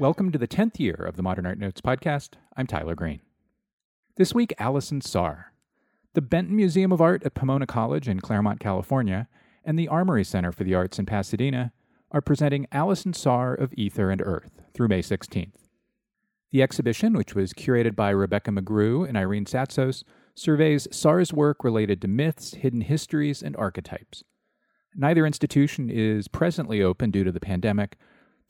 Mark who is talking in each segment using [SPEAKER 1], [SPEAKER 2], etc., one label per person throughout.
[SPEAKER 1] Welcome to the 10th year of the Modern Art Notes podcast. I'm Tyler Green. This week, Alison Saar. The Benton Museum of Art at Pomona College in Claremont, California, and the Armory Center for the Arts in Pasadena are presenting Alison Saar of Ether and Earth through May 16th. The exhibition, which was curated by Rebecca McGrew and Irene Tsatsos, surveys Saar's work related to myths, hidden histories, and archetypes. Neither institution is presently open due to the pandemic.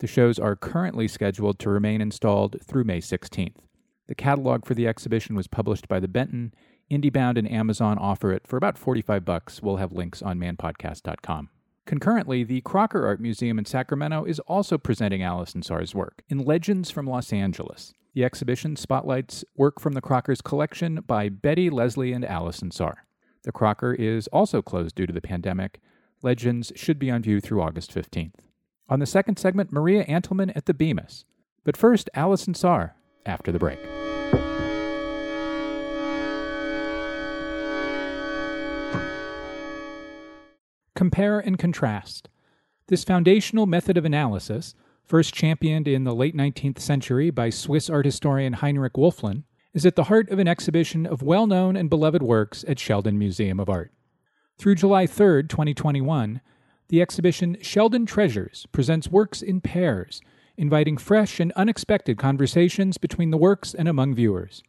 [SPEAKER 1] The shows are currently scheduled to remain installed through May 16th. The catalog for the exhibition was published by the Benton. IndieBound and Amazon offer it for about 45 bucks. We'll have links on manpodcast.com. Concurrently, the Crocker Art Museum in Sacramento is also presenting Alison Saar's work in Legends from Los Angeles. The exhibition spotlights work from the Crockers collection by Betty, Lezley, and Alison Saar. The Crocker is also closed due to the pandemic. Legends should be on view through August 15th. On the second segment, Maria Antelman at the Bemis. But first, Alison Saar after the break. Compare and contrast. This foundational method of analysis, first championed in the late 19th century by Swiss art historian Heinrich Wölfflin, is at the heart of an exhibition of well known and beloved works at Sheldon Museum of Art. Through July 3, 2021, the exhibition Sheldon Treasures presents works in pairs, inviting fresh and unexpected conversations between the works and among viewers.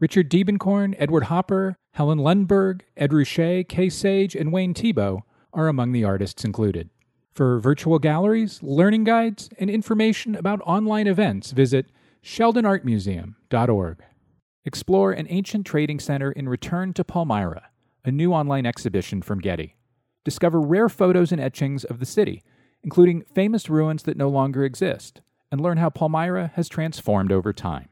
[SPEAKER 1] Richard Diebenkorn, Edward Hopper, Helen Lundeberg, Ed Ruscha, Kay Sage, and Wayne Thiebaud are among the artists included. For virtual galleries, learning guides, and information about online events, visit sheldonartmuseum.org. Explore an ancient trading center in Return to Palmyra, a new online exhibition from Getty. Discover rare photos and etchings of the city, including famous ruins that no longer exist, and learn how Palmyra has transformed over time.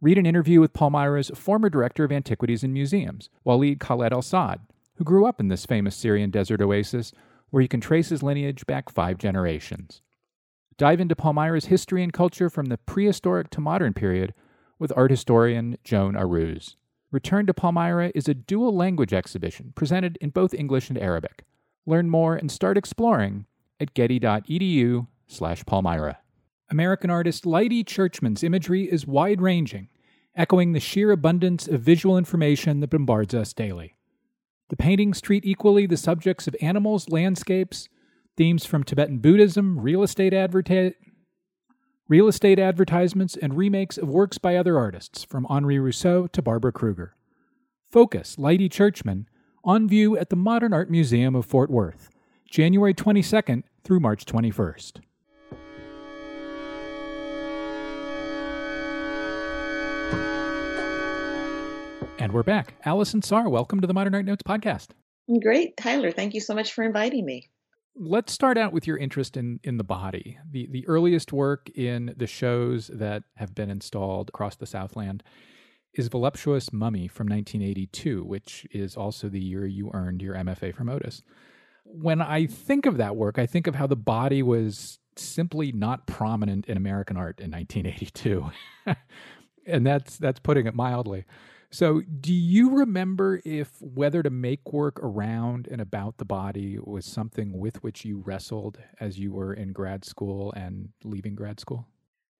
[SPEAKER 1] Read an interview with Palmyra's former director of antiquities and museums, Walid Khaled Al Saad, who grew up in this famous Syrian desert oasis where you can trace his lineage back five generations. Dive into Palmyra's history and culture from the prehistoric to modern period with art historian Joan Aruz. Return to Palmyra is a dual language exhibition presented in both English and Arabic. Learn more and start exploring at getty.edu slash palmyra. American artist Leidy Churchman's imagery is wide ranging, echoing the sheer abundance of visual information that bombards us daily. The paintings treat equally the subjects of animals, landscapes, themes from Tibetan Buddhism, real estate, real estate advertisements, and remakes of works by other artists, from Henri Rousseau to Barbara Kruger. Focus, Leidy Churchman, on view at the Modern Art Museum of Fort Worth, January 22nd through March 21st. And we're back. Alison Saar, welcome to the Modern Art Notes podcast.
[SPEAKER 2] Great, Tyler. Thank you so much for inviting me.
[SPEAKER 1] Let's start out with your interest in, in the body. The, the earliest work in the shows that have been installed across the Southland is Voluptuous Mummy from 1982, which is also the year you earned your MFA from Otis. When I think of that work, I think of how the body was simply not prominent in American art in 1982. and that's that's putting it mildly. So, do you remember if whether to make work around and about the body was something with which you wrestled as you were in grad school and leaving grad school?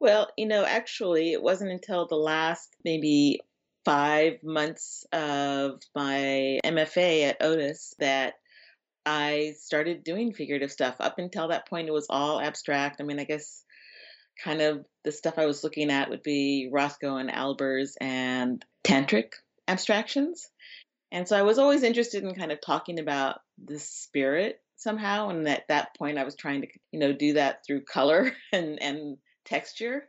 [SPEAKER 2] Well, you know, actually, it wasn't until the last maybe five months of my MFA at Otis that I started doing figurative stuff. Up until that point, it was all abstract. I mean, I guess kind of the stuff I was looking at would be Rothko and Albers and tantric abstractions. And so I was always interested in kind of talking about the spirit somehow. And at that point, I was trying to, you know, do that through color and, and texture.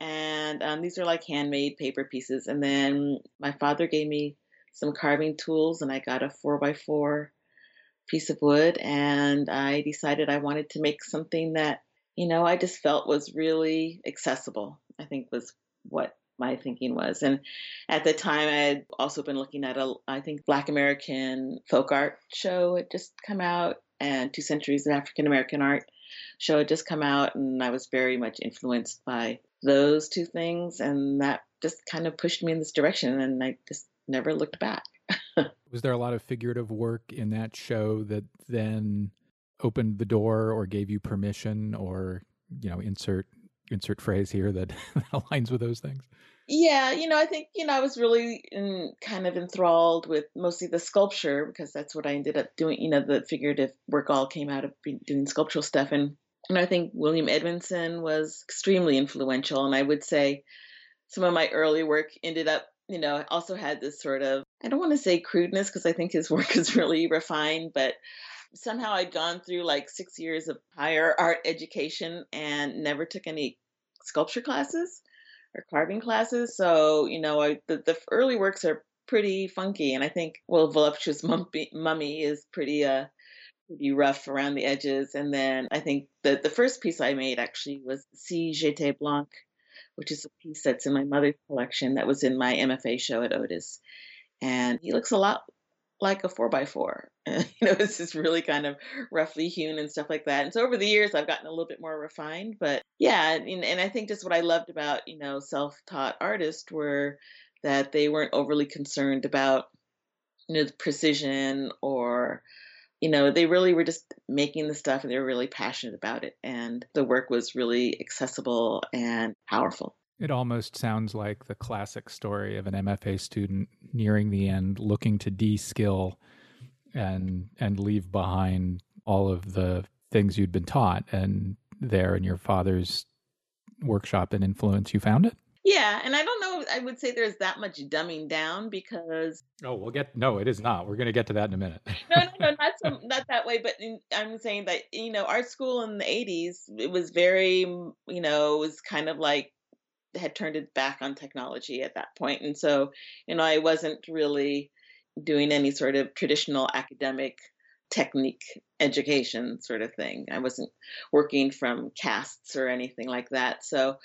[SPEAKER 2] And um, these are like handmade paper pieces. And then my father gave me some carving tools, and I got a four by four piece of wood. And I decided I wanted to make something that you know, I just felt was really accessible, I think was what my thinking was. And at the time, I had also been looking at a, I think, Black American folk art show had just come out, and Two Centuries of African American Art show had just come out, and I was very much influenced by those two things, and that just kind of pushed me in this direction, and I just never looked back.
[SPEAKER 1] was there a lot of figurative work in that show that then opened the door or gave you permission or you know insert insert phrase here that aligns with those things?
[SPEAKER 2] Yeah, you know, I think, you know, I was really in, kind of enthralled with mostly the sculpture because that's what I ended up doing. You know, the figurative work all came out of doing sculptural stuff. And, and I think William Edmondson was extremely influential. And I would say some of my early work ended up, you know, also had this sort of, I don't want to say crudeness because I think his work is really refined, but somehow I'd gone through like six years of higher art education and never took any sculpture classes or carving classes. So, you know, I, the, the early works are pretty funky. And I think, well, Voluptuous Mummy, Mummy is pretty, uh, pretty rough around the edges. And then I think the, the first piece I made actually was Si J'étais Blanc, which is a piece that's in my mother's collection that was in my MFA show at Otis. And he looks a lot like a four by four. you know, it's just really kind of roughly hewn and stuff like that. And so over the years, I've gotten a little bit more refined. But yeah, and, and I think just what I loved about you know self-taught artists were that they weren't overly concerned about you know the precision or you know they really were just making the stuff and they were really passionate about it and the work was really accessible and powerful
[SPEAKER 1] it almost sounds like the classic story of an MFA student nearing the end, looking to de-skill and and leave behind all of the things you'd been taught. And there, in your father's workshop and influence, you found it.
[SPEAKER 2] Yeah, and I don't know. I would say there's that much dumbing down because.
[SPEAKER 1] Oh, we'll get. No, it is not. We're going to get to that in a minute.
[SPEAKER 2] no, no, no, not so, not that way. But in, I'm saying that you know, art school in the '80s, it was very, mm, you know, it was kind of like had turned its back on technology at that. And so, you know, I wasn't really doing any sort of traditional academic technique education sort of thing. I wasn't working from casts or anything like that. So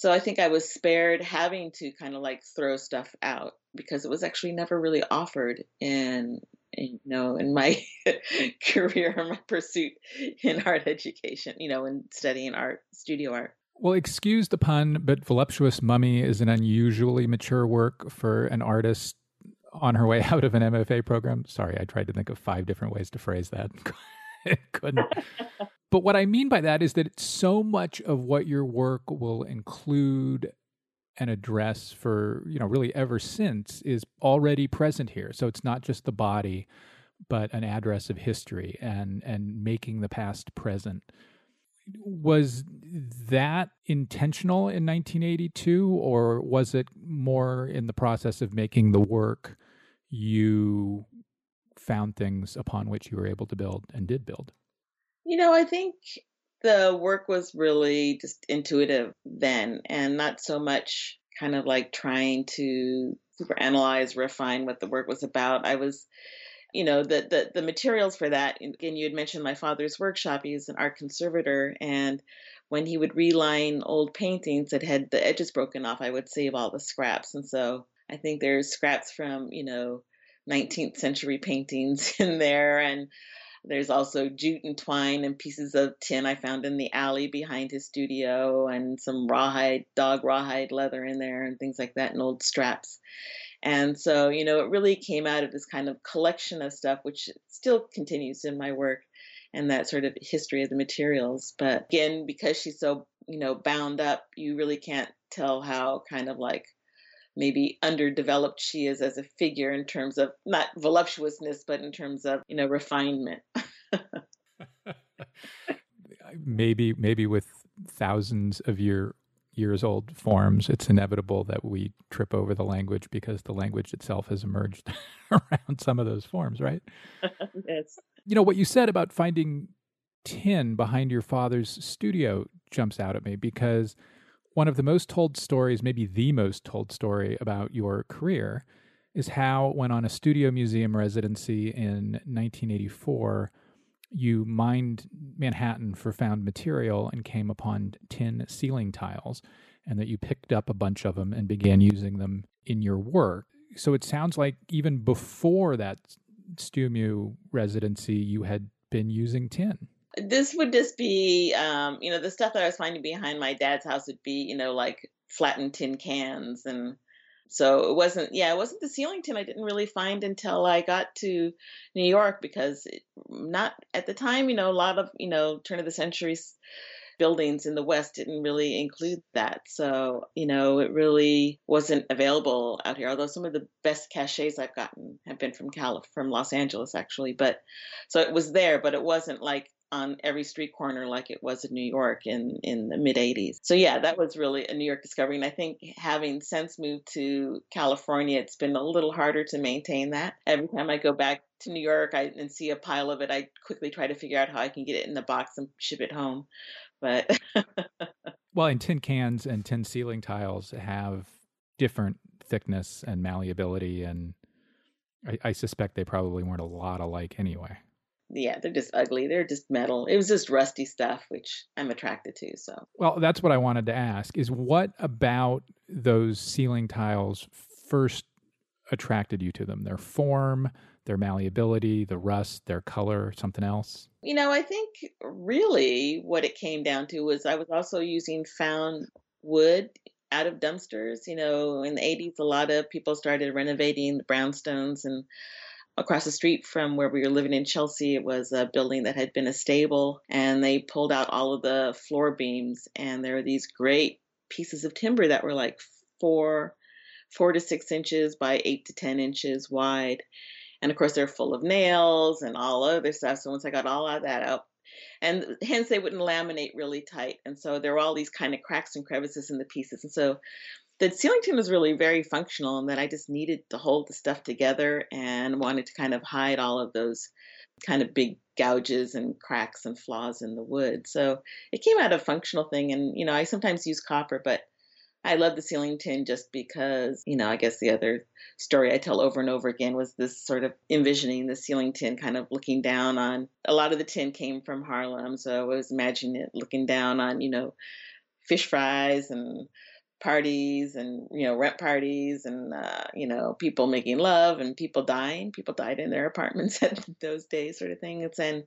[SPEAKER 2] so I think I was spared having to kind of like throw stuff out because it was actually never really offered in, in you know in my career or my pursuit in art education, you know, in studying art, studio art.
[SPEAKER 1] Well, excuse the pun, but Voluptuous Mummy is an unusually mature work for an artist on her way out of an MFA program. Sorry, I tried to think of five different ways to phrase that. Couldn't. But what I mean by that is that so much of what your work will include and address for, you know, really ever since is already present here. So it's not just the body, but an address of history and and making the past present was that intentional in 1982 or was it more in the process of making the work you found things upon which you were able to build and did build
[SPEAKER 2] you know i think the work was really just intuitive then and not so much kind of like trying to super analyze refine what the work was about. I was you know the, the the materials for that again you had mentioned my father's workshop he's an art conservator and when he would reline old paintings that had the edges broken off i would save all the scraps and so i think there's scraps from you know 19th century paintings in there and there's also jute and twine and pieces of tin I found in the alley behind his studio, and some rawhide, dog rawhide leather in there, and things like that, and old straps. And so, you know, it really came out of this kind of collection of stuff, which still continues in my work and that sort of history of the materials. But again, because she's so, you know, bound up, you really can't tell how kind of like maybe underdeveloped she is as a figure in terms of not voluptuousness, but in terms of, you know, refinement.
[SPEAKER 1] maybe, maybe with thousands of your years old forms, it's inevitable that we trip over the language because the language itself has emerged around some of those forms, right?
[SPEAKER 2] yes.
[SPEAKER 1] You know, what you said about finding tin behind your father's studio jumps out at me because one of the most told stories, maybe the most told story about your career, is how, when on a studio museum residency in 1984, you mined Manhattan for found material and came upon tin ceiling tiles, and that you picked up a bunch of them and began using them in your work. So it sounds like even before that STUMU residency, you had been using tin.
[SPEAKER 2] This would just be, um, you know, the stuff that I was finding behind my dad's house would be, you know, like flattened tin cans and so it wasn't yeah it wasn't the ceiling tin i didn't really find until i got to new york because it, not at the time you know a lot of you know turn of the century buildings in the West didn't really include that. So, you know, it really wasn't available out here. Although some of the best cachets I've gotten have been from Calif- from Los Angeles, actually. But so it was there, but it wasn't like on every street corner like it was in New York in in the mid 80s. So yeah, that was really a New York discovery and I think having since moved to California it's been a little harder to maintain that. Every time I go back to New York I, and see a pile of it, I quickly try to figure out how I can get it in the box and ship it home. But
[SPEAKER 1] well, and tin cans and tin ceiling tiles have different thickness and malleability and I, I suspect they probably weren't a lot alike anyway
[SPEAKER 2] yeah, they're just ugly. They're just metal. It was just rusty stuff, which I'm attracted to. So,
[SPEAKER 1] well, that's what I wanted to ask: is what about those ceiling tiles first attracted you to them? Their form, their malleability, the rust, their color, something else?
[SPEAKER 2] You know, I think really what it came down to was I was also using found wood out of dumpsters. You know, in the 80s, a lot of people started renovating the brownstones and across the street from where we were living in Chelsea, it was a building that had been a stable, and they pulled out all of the floor beams, and there were these great pieces of timber that were like four, four to six inches by eight to ten inches wide, and of course they're full of nails and all other stuff. So once I got all of that out, and hence they wouldn't laminate really tight, and so there were all these kind of cracks and crevices in the pieces, and so the ceiling tin was really very functional and that I just needed to hold the stuff together and wanted to kind of hide all of those kind of big gouges and cracks and flaws in the wood. So it came out a functional thing. And, you know, I sometimes use copper, but I love the ceiling tin just because, you know, I guess the other story I tell over and over again was this sort of envisioning the ceiling tin kind of looking down on a lot of the tin came from Harlem. So I was imagining it looking down on, you know, fish fries and parties and you know rent parties and uh, you know people making love and people dying. People died in their apartments at those days sort of thing. It's and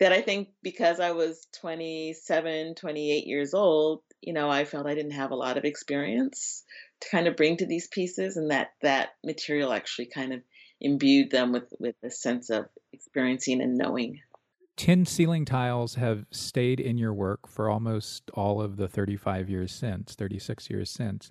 [SPEAKER 2] that i think because i was 27 28 years old you know i felt i didn't have a lot of experience to kind of bring to these pieces and that that material actually kind of imbued them with with a sense of experiencing and knowing
[SPEAKER 1] tin ceiling tiles have stayed in your work for almost all of the 35 years since, 36 years since.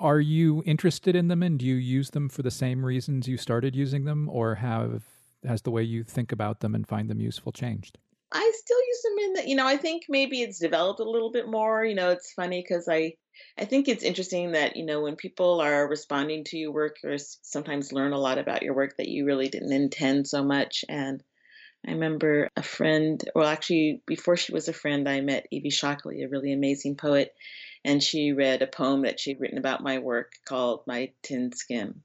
[SPEAKER 1] Are you interested in them and do you use them for the same reasons you started using them or have has the way you think about them and find them useful changed?
[SPEAKER 2] I still use them in the, you know, I think maybe it's developed a little bit more. You know, it's funny because I, I think it's interesting that, you know, when people are responding to your work or sometimes learn a lot about your work that you really didn't intend so much. And I remember a friend, well, actually, before she was a friend, I met Evie Shockley, a really amazing poet, and she read a poem that she'd written about my work called My Tin Skin,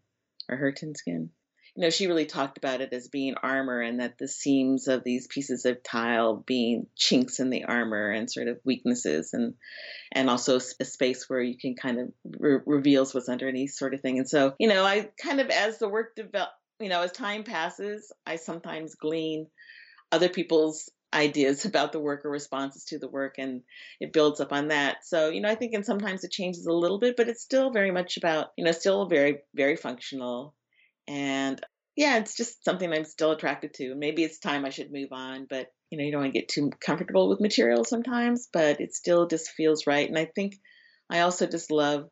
[SPEAKER 2] or Her Tin Skin. You know, she really talked about it as being armor and that the seams of these pieces of tile being chinks in the armor and sort of weaknesses and and also a space where you can kind of re- reveals what's underneath sort of thing. And so, you know, I kind of as the work developed, you know, as time passes, I sometimes glean other people's ideas about the work or responses to the work and it builds up on that. So you know i think and sometimes it changes a little bit but it's still very much about you know still very very functional. And yeah it's just something i'm still attracted to. Maybe it's time i should move on but you know you don't want to get too comfortable with material sometimes but it still just feels right. And i think i also just love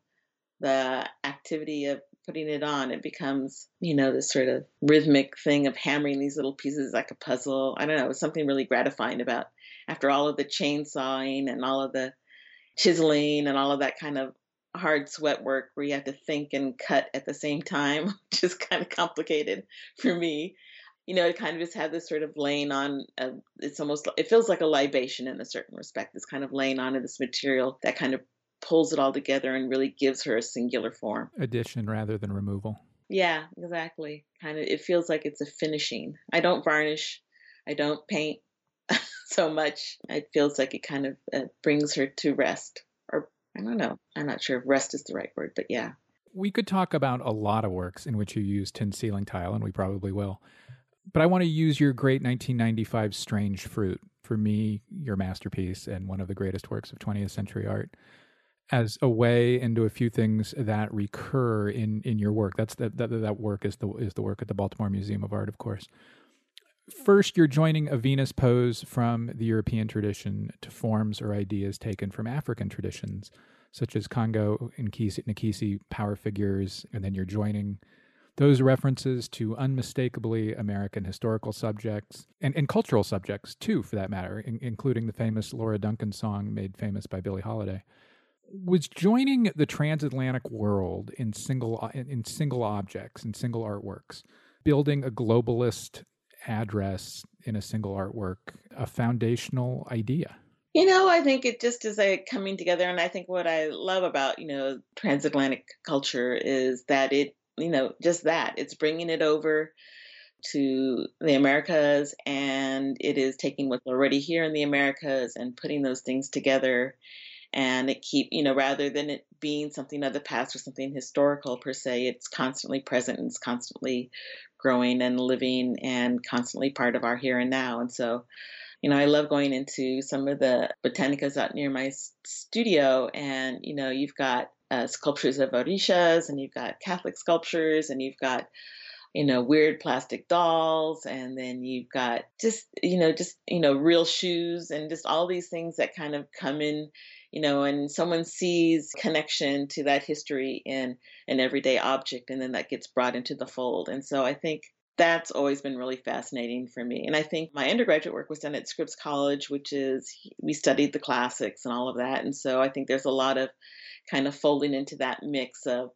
[SPEAKER 2] the activity of putting it on, it becomes, you know, this sort of rhythmic thing of hammering these little pieces like a puzzle. I don't know, it's something really gratifying about after all of the chainsawing and all of the chiseling and all of that kind of hard sweat work where you have to think and cut at the same time, which is kind of complicated for me. You know, it kind of just had this sort of laying on. It's almost it feels like a libation in a certain respect. It's kind of laying on of this material that kind of pulls it all together and really gives her a singular form.
[SPEAKER 1] Addition rather than removal.
[SPEAKER 2] Yeah, exactly. Kind of, it feels like it's a finishing. I don't varnish, I don't paint so much. It feels like it kind of uh, brings her to rest. Or, I don't know. I'm not sure if rest is the right word, but yeah.
[SPEAKER 1] We could talk about a lot of works in which you use tin ceiling tile, and we probably will. But I want to use your great 1995 Strange Fruit, for me, your masterpiece and one of the greatest works of 20th century art as a way into a few things that recur in in your work. That's that that, that work is the is the work at the Baltimore Museum of Art, of course. First, you're joining a Venus pose from the European tradition to forms or ideas taken from African traditions, such as Congo and Nkisi power figures, and then you're joining those references to unmistakably American historical subjects and, and cultural subjects, too, for that matter, in, including the famous Laura Duncan song made famous by Billie Holiday. Was joining the transatlantic world in single uh, in, in single objects and single artworks, building a globalist address in a single artwork, a foundational idea?
[SPEAKER 2] You know, I think it just is a coming together. And I think what I love about, you know, transatlantic culture is that it you know, just that. It's bringing it over to the Americas and it is taking what's already here in the Americas and putting those things together. And it keep, you know, rather than it being something of the past or something historical per se, it's constantly present and it's constantly growing and living and constantly part of our here and now. And so, you know, I love going into some of the botanicas out near my studio, and you know, you've got uh, sculptures of orishas, and you've got Catholic sculptures, and you've got you know weird plastic dolls and then you've got just you know just you know real shoes and just all these things that kind of come in you know and someone sees connection to that history in an everyday object and then that gets brought into the fold and so i think that's always been really fascinating for me. And I think my undergraduate work was done at Scripps College, which is we studied the classics and all of that. And so I think there's a lot of kind of folding into that mix of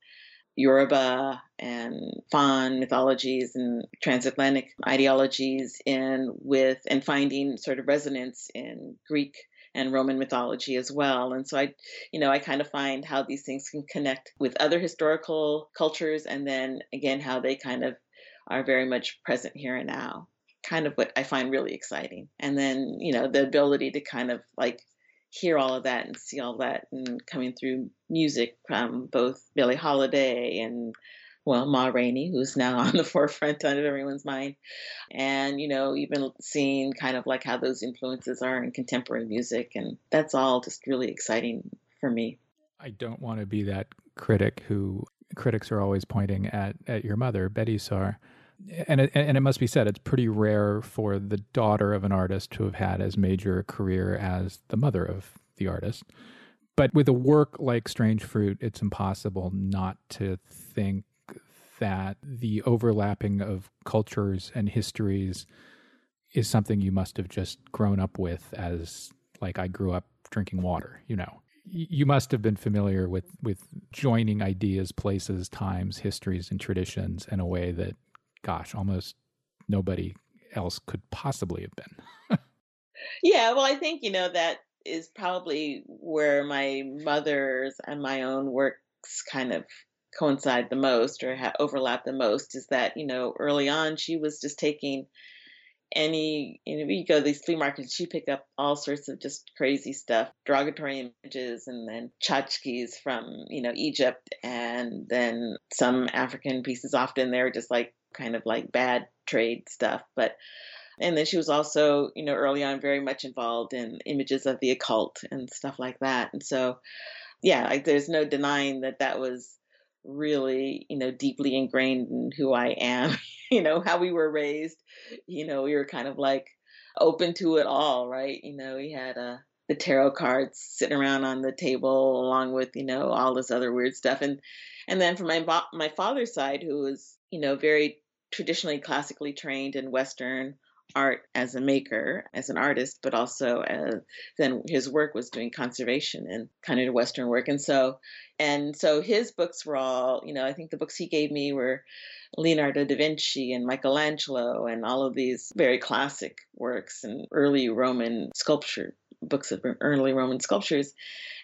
[SPEAKER 2] Yoruba and Fon mythologies and transatlantic ideologies in with and finding sort of resonance in Greek and Roman mythology as well. And so I, you know, I kind of find how these things can connect with other historical cultures and then again how they kind of are very much present here and now. Kind of what I find really exciting. And then, you know, the ability to kind of like hear all of that and see all that and coming through music from both Billie Holiday and well, Ma Rainey, who's now on the forefront of everyone's mind. And, you know, even seeing kind of like how those influences are in contemporary music. And that's all just really exciting for me.
[SPEAKER 1] I don't want to be that critic who critics are always pointing at, at your mother, Betty Saar and it, and it must be said, it's pretty rare for the daughter of an artist to have had as major a career as the mother of the artist. But with a work like Strange Fruit, it's impossible not to think that the overlapping of cultures and histories is something you must have just grown up with as like I grew up drinking water, you know. You must have been familiar with with joining ideas, places, times, histories and traditions in a way that gosh, almost nobody else could possibly have been.
[SPEAKER 2] yeah, well, I think, you know, that is probably where my mother's and my own works kind of coincide the most or ha- overlap the most is that, you know, early on she was just taking any you know we go to these flea markets she pick up all sorts of just crazy stuff derogatory images and then tchotchkes from you know egypt and then some african pieces often they're just like kind of like bad trade stuff. But and then she was also, you know, early on very much involved in images of the occult and stuff like that. And so, yeah, like there's no denying that that was really, you know, deeply ingrained in who I am, you know, how we were raised. You know, we were kind of like open to it all, right? You know, we had uh, the tarot cards sitting around on the table along with, you know, all this other weird stuff. And and then from my my father's side, who was, you know, very traditionally classically trained in Western art as a maker, as an artist, but also as then his work was doing conservation and kind of Western work. And so, and so his books were all, you know, I think the books he gave me were Leonardo da Vinci and Michelangelo and all of these very classic works and early Roman sculpture books of early Roman sculptures.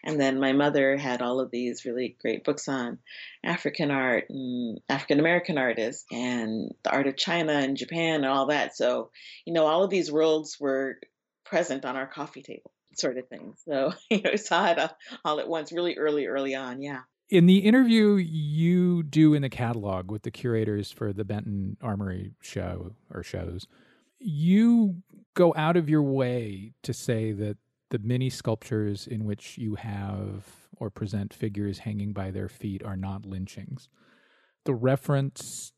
[SPEAKER 2] And then my mother had all of these really great books on African art and African American artists and the art of China and Japan and all that. So, you know, all of these worlds were present on our coffee table, sort of thing. So, you know, saw it all at once really early, early on. Yeah.
[SPEAKER 1] In the interview you do in the catalog with the curators for the Benton Armory show or shows, you go out of your way to say that the many sculptures in which you have or present figures hanging by their feet are not lynchings. The reference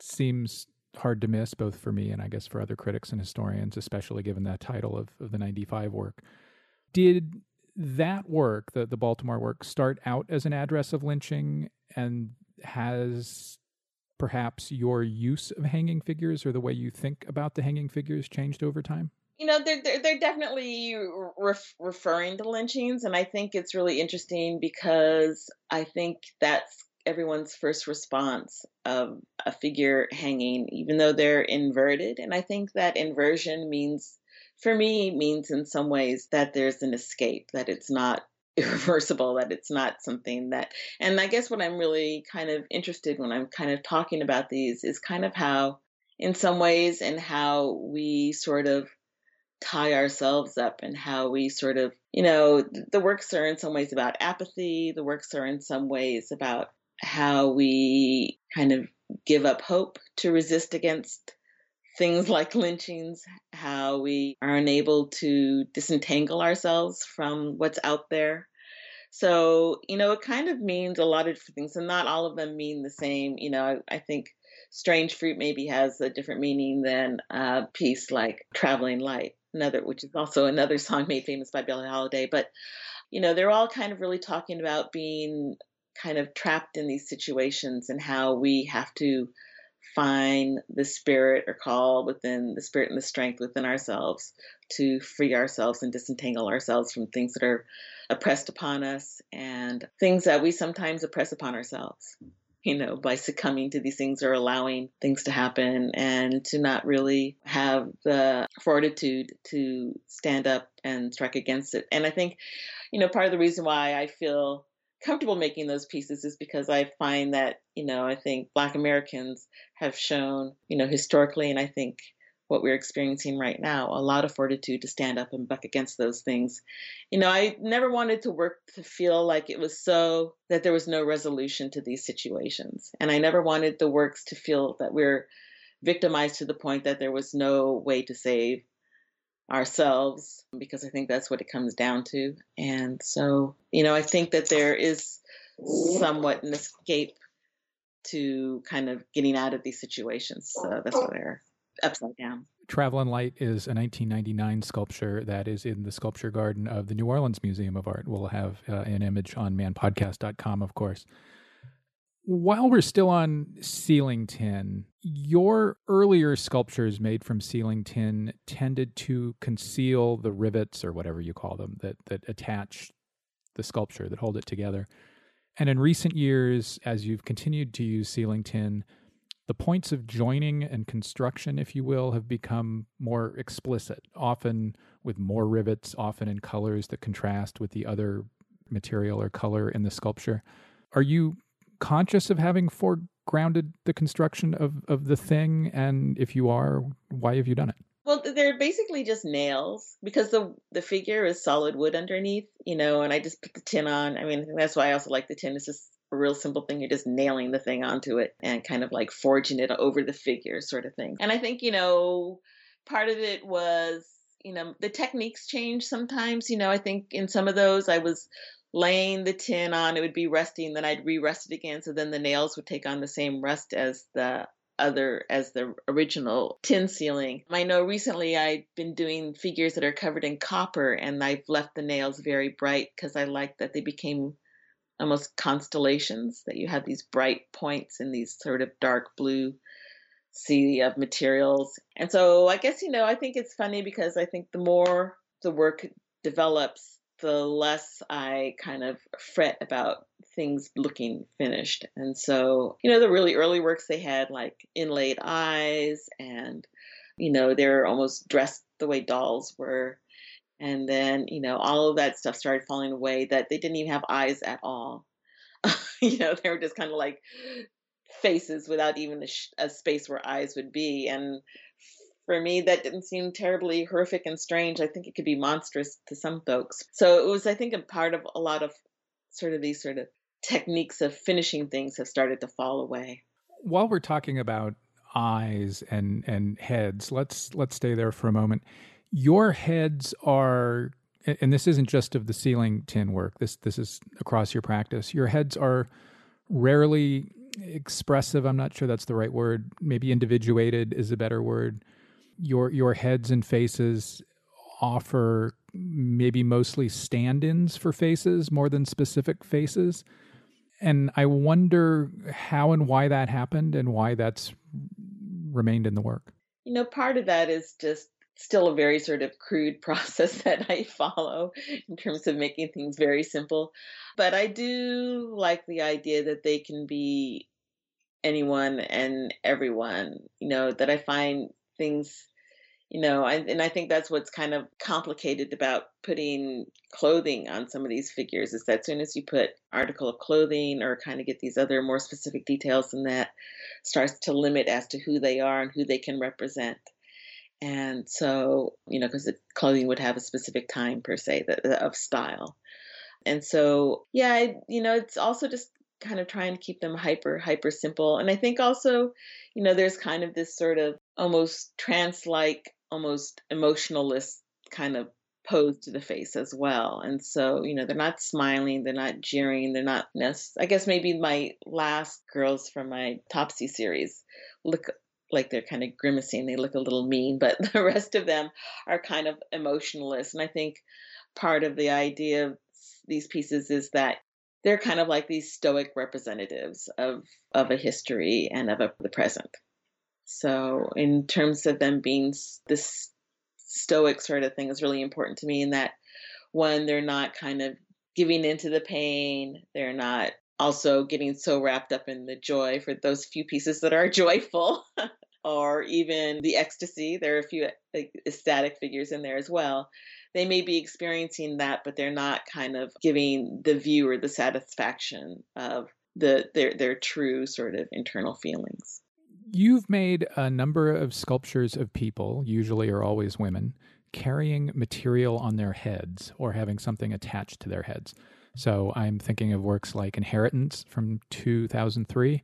[SPEAKER 1] seems hard to miss, both for me and I guess for other critics and historians, especially given that title of, of the 95 work. Did that work, the, the Baltimore work, start out as an address of lynching and has perhaps your use of hanging figures or the way you think about the hanging figures changed over time?
[SPEAKER 2] You know, they're they're, they're definitely ref- referring to lynchings, and I think it's really interesting because I think that's everyone's first response of a figure hanging, even though they're inverted. And I think that inversion means, for me, means in some ways that there's an escape, that it's not irreversible that it's not something that and i guess what i'm really kind of interested when i'm kind of talking about these is kind of how in some ways and how we sort of tie ourselves up and how we sort of you know the works are in some ways about apathy the works are in some ways about how we kind of give up hope to resist against things like lynchings, how we are unable to disentangle ourselves from what's out there. So, you know, it kind of means a lot of different things, and not all of them mean the same. You know, I, I think strange fruit maybe has a different meaning than uh, a piece like Traveling Light, another which is also another song made famous by Billie Holiday. But, you know, they're all kind of really talking about being kind of trapped in these situations and how we have to find the spirit or call within the spirit and the strength within ourselves to free ourselves and disentangle ourselves from things that are oppressed upon us and things that we sometimes oppress upon ourselves you know, by succumbing to these things or allowing things to happen and to not really have the fortitude to stand up and strike against it. And I think, you know, part of the reason why I feel comfortable making those pieces is because I find that, you know, I think Black Americans have shown, you know, historically, and I think what we're experiencing right now, a lot of fortitude to stand up and buck against those things. You know, I never wanted to work to feel like it was so that there was no resolution to these situations. And I never wanted the works to feel that we're victimized to the point that there was no way to save ourselves because I think that's what it comes down to. And so, you know, I think that there is somewhat an escape to kind of getting out of these situations. So that's what they're upside down.
[SPEAKER 1] Traveling Light is a 1999 sculpture that is in the sculpture garden of the New Orleans Museum of Art. We'll have uh, an image on manpodcast.com, of course. While we're still on ceiling tin, your earlier sculptures made from ceiling tin tended to conceal the rivets or whatever you call them that that attach the sculpture that hold it together. And in recent years, as you've continued to use ceiling tin, the points of joining and construction, if you will, have become more explicit, often with more rivets, often in colors that contrast with the other material or color in the sculpture. Are you conscious of having foregrounded the construction of, of the thing? And if you are, why have you done it?
[SPEAKER 2] Well, they're basically just nails because the the figure is solid wood underneath, you know, and I just put the tin on. I mean, that's why I also like the tin. It's just a real simple thing. You're just nailing the thing onto it and kind of like forging it over the figure, sort of thing. And I think, you know, part of it was, you know, the techniques change sometimes. You know, I think in some of those I was laying the tin on, it would be resting, then I'd re rest it again. So then the nails would take on the same rust as the other as the original tin ceiling. I know recently I've been doing figures that are covered in copper and I've left the nails very bright because I like that they became almost constellations that you had these bright points in these sort of dark blue sea of materials. And so I guess, you know, I think it's funny because I think the more the work develops, the less I kind of fret about things looking finished. And so, you know, the really early works they had like inlaid eyes and, you know, they're almost dressed the way dolls were and then you know all of that stuff started falling away that they didn't even have eyes at all. You know they were just kind of like faces without even a, sh- a, space where eyes would be. And for me that didn't seem terribly horrific and strange. I think it could be monstrous to some folks. So it was i think a part of a lot of sort of these sort of techniques of finishing things have started to fall away.
[SPEAKER 1] While we're talking about eyes and and heads let's let's stay there for a moment your heads are and this isn't just of the ceiling tin work this this is across your practice your heads are rarely expressive. I'm not sure that's the right word. Maybe individuated is a better word. Your your heads and faces offer maybe mostly stand-ins for faces more than specific faces. And I wonder how and why that happened and why that's remained in the work.
[SPEAKER 2] You know, part of that is just still a very sort of crude process that I follow in terms of making things very simple. But I do like the idea that they can be anyone and everyone, you know, that I find things, you know, and I think that's what's kind of complicated about putting clothing on some of these figures is that as soon as you put article of clothing or kind of get these other more specific details and that starts to limit as to who they are and who they can represent. And so, you know, because the clothing would have a specific time per se of style. And so, yeah, you know, it's also just kind of trying to keep them hyper, hyper simple. And I think also, you know, there's kind of this sort of almost trance like, almost emotionalist kind of pose to the face as well. And so, you know, they're not smiling, they're not jeering, they're not, I guess maybe my last girls from my Topsy series look like they're kind of grimacing. They look a little mean, but the rest of them are kind of emotionless. And I think part of the idea of these pieces is that they're kind of like these stoic representatives of of a history and of a, the present. So, in terms of them being this stoic sort of thing, is really important to me in that one, they're not kind of giving into the pain, they're not also getting so wrapped up in the joy for those few pieces that are joyful or even the ecstasy. There are a few ecstatic figures in there as well. They may be experiencing that but they're not kind of giving the viewer the satisfaction of the their their true sort of internal feelings.
[SPEAKER 1] You've made a number of sculptures of people usually or always women carrying material on their heads or having something attached to their heads so I'm thinking of works like Inheritance from 2003,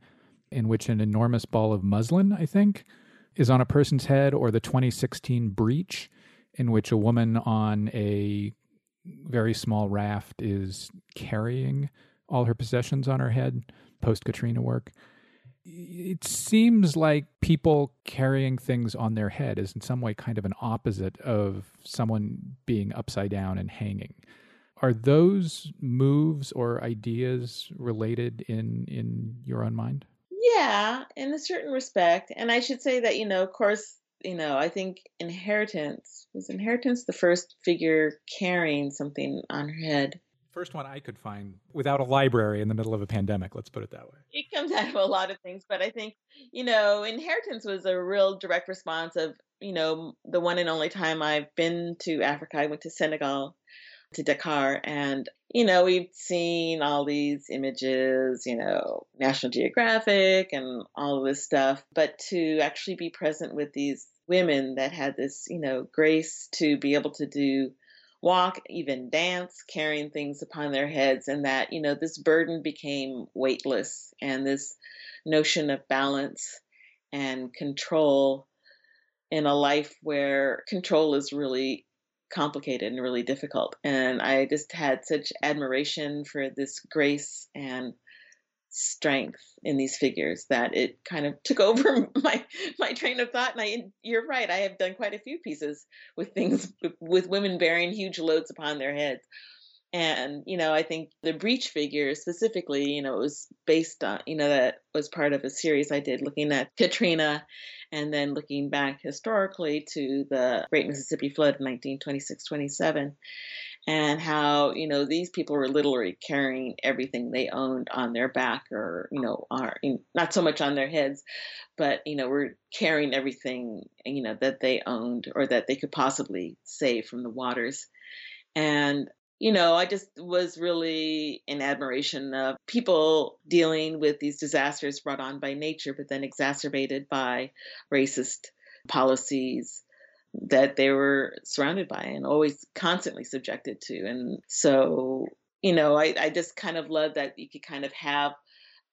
[SPEAKER 1] in which an enormous ball of muslin, I think, is on a person's head, or the 2016 Breach, in which a woman on a very small raft is carrying all her possessions on her head, post Katrina work. It seems like people carrying things on their head is in some way kind of an opposite of someone being upside down and hanging are those moves or ideas related in in your own mind?
[SPEAKER 2] Yeah, in a certain respect. And I should say that, you know, of course, you know, I think inheritance was inheritance the first figure carrying something on her head.
[SPEAKER 1] First one I could find without a library in the middle of a pandemic, let's put it that way.
[SPEAKER 2] It comes out of a lot of things, but I think, you know, inheritance was a real direct response of, you know, the one and only time I've been to Africa. I went to Senegal to Dakar. And, you know, we've seen all these images, you know, National Geographic and all of this stuff. But to actually be present with these women that had this, you know, grace to be able to do walk, even dance, carrying things upon their heads, and that, you know, this burden became weightless and this notion of balance and control in a life where control is really complicated and really difficult. And I just had such admiration for this grace and strength in these figures that it kind of took over my my train of thought and I you're right I have done quite a few pieces with things with women bearing huge loads upon their heads and you know I think the breach figure specifically you know was based on you know that was part of a series I did looking at Katrina and then looking back historically to the Great Mississippi Flood in 1926 27, and how, you know, these people were literally carrying everything they owned on their back or, you know, are not so much on their heads, but, you know, were carrying everything, you know, that they owned or that they could possibly save from the waters. And you know, I just was really in admiration of people dealing with these disasters brought on by nature, but then exacerbated by racist policies that they were surrounded by and always constantly subjected to. And so, you know, I, I just kind of love that you could kind of have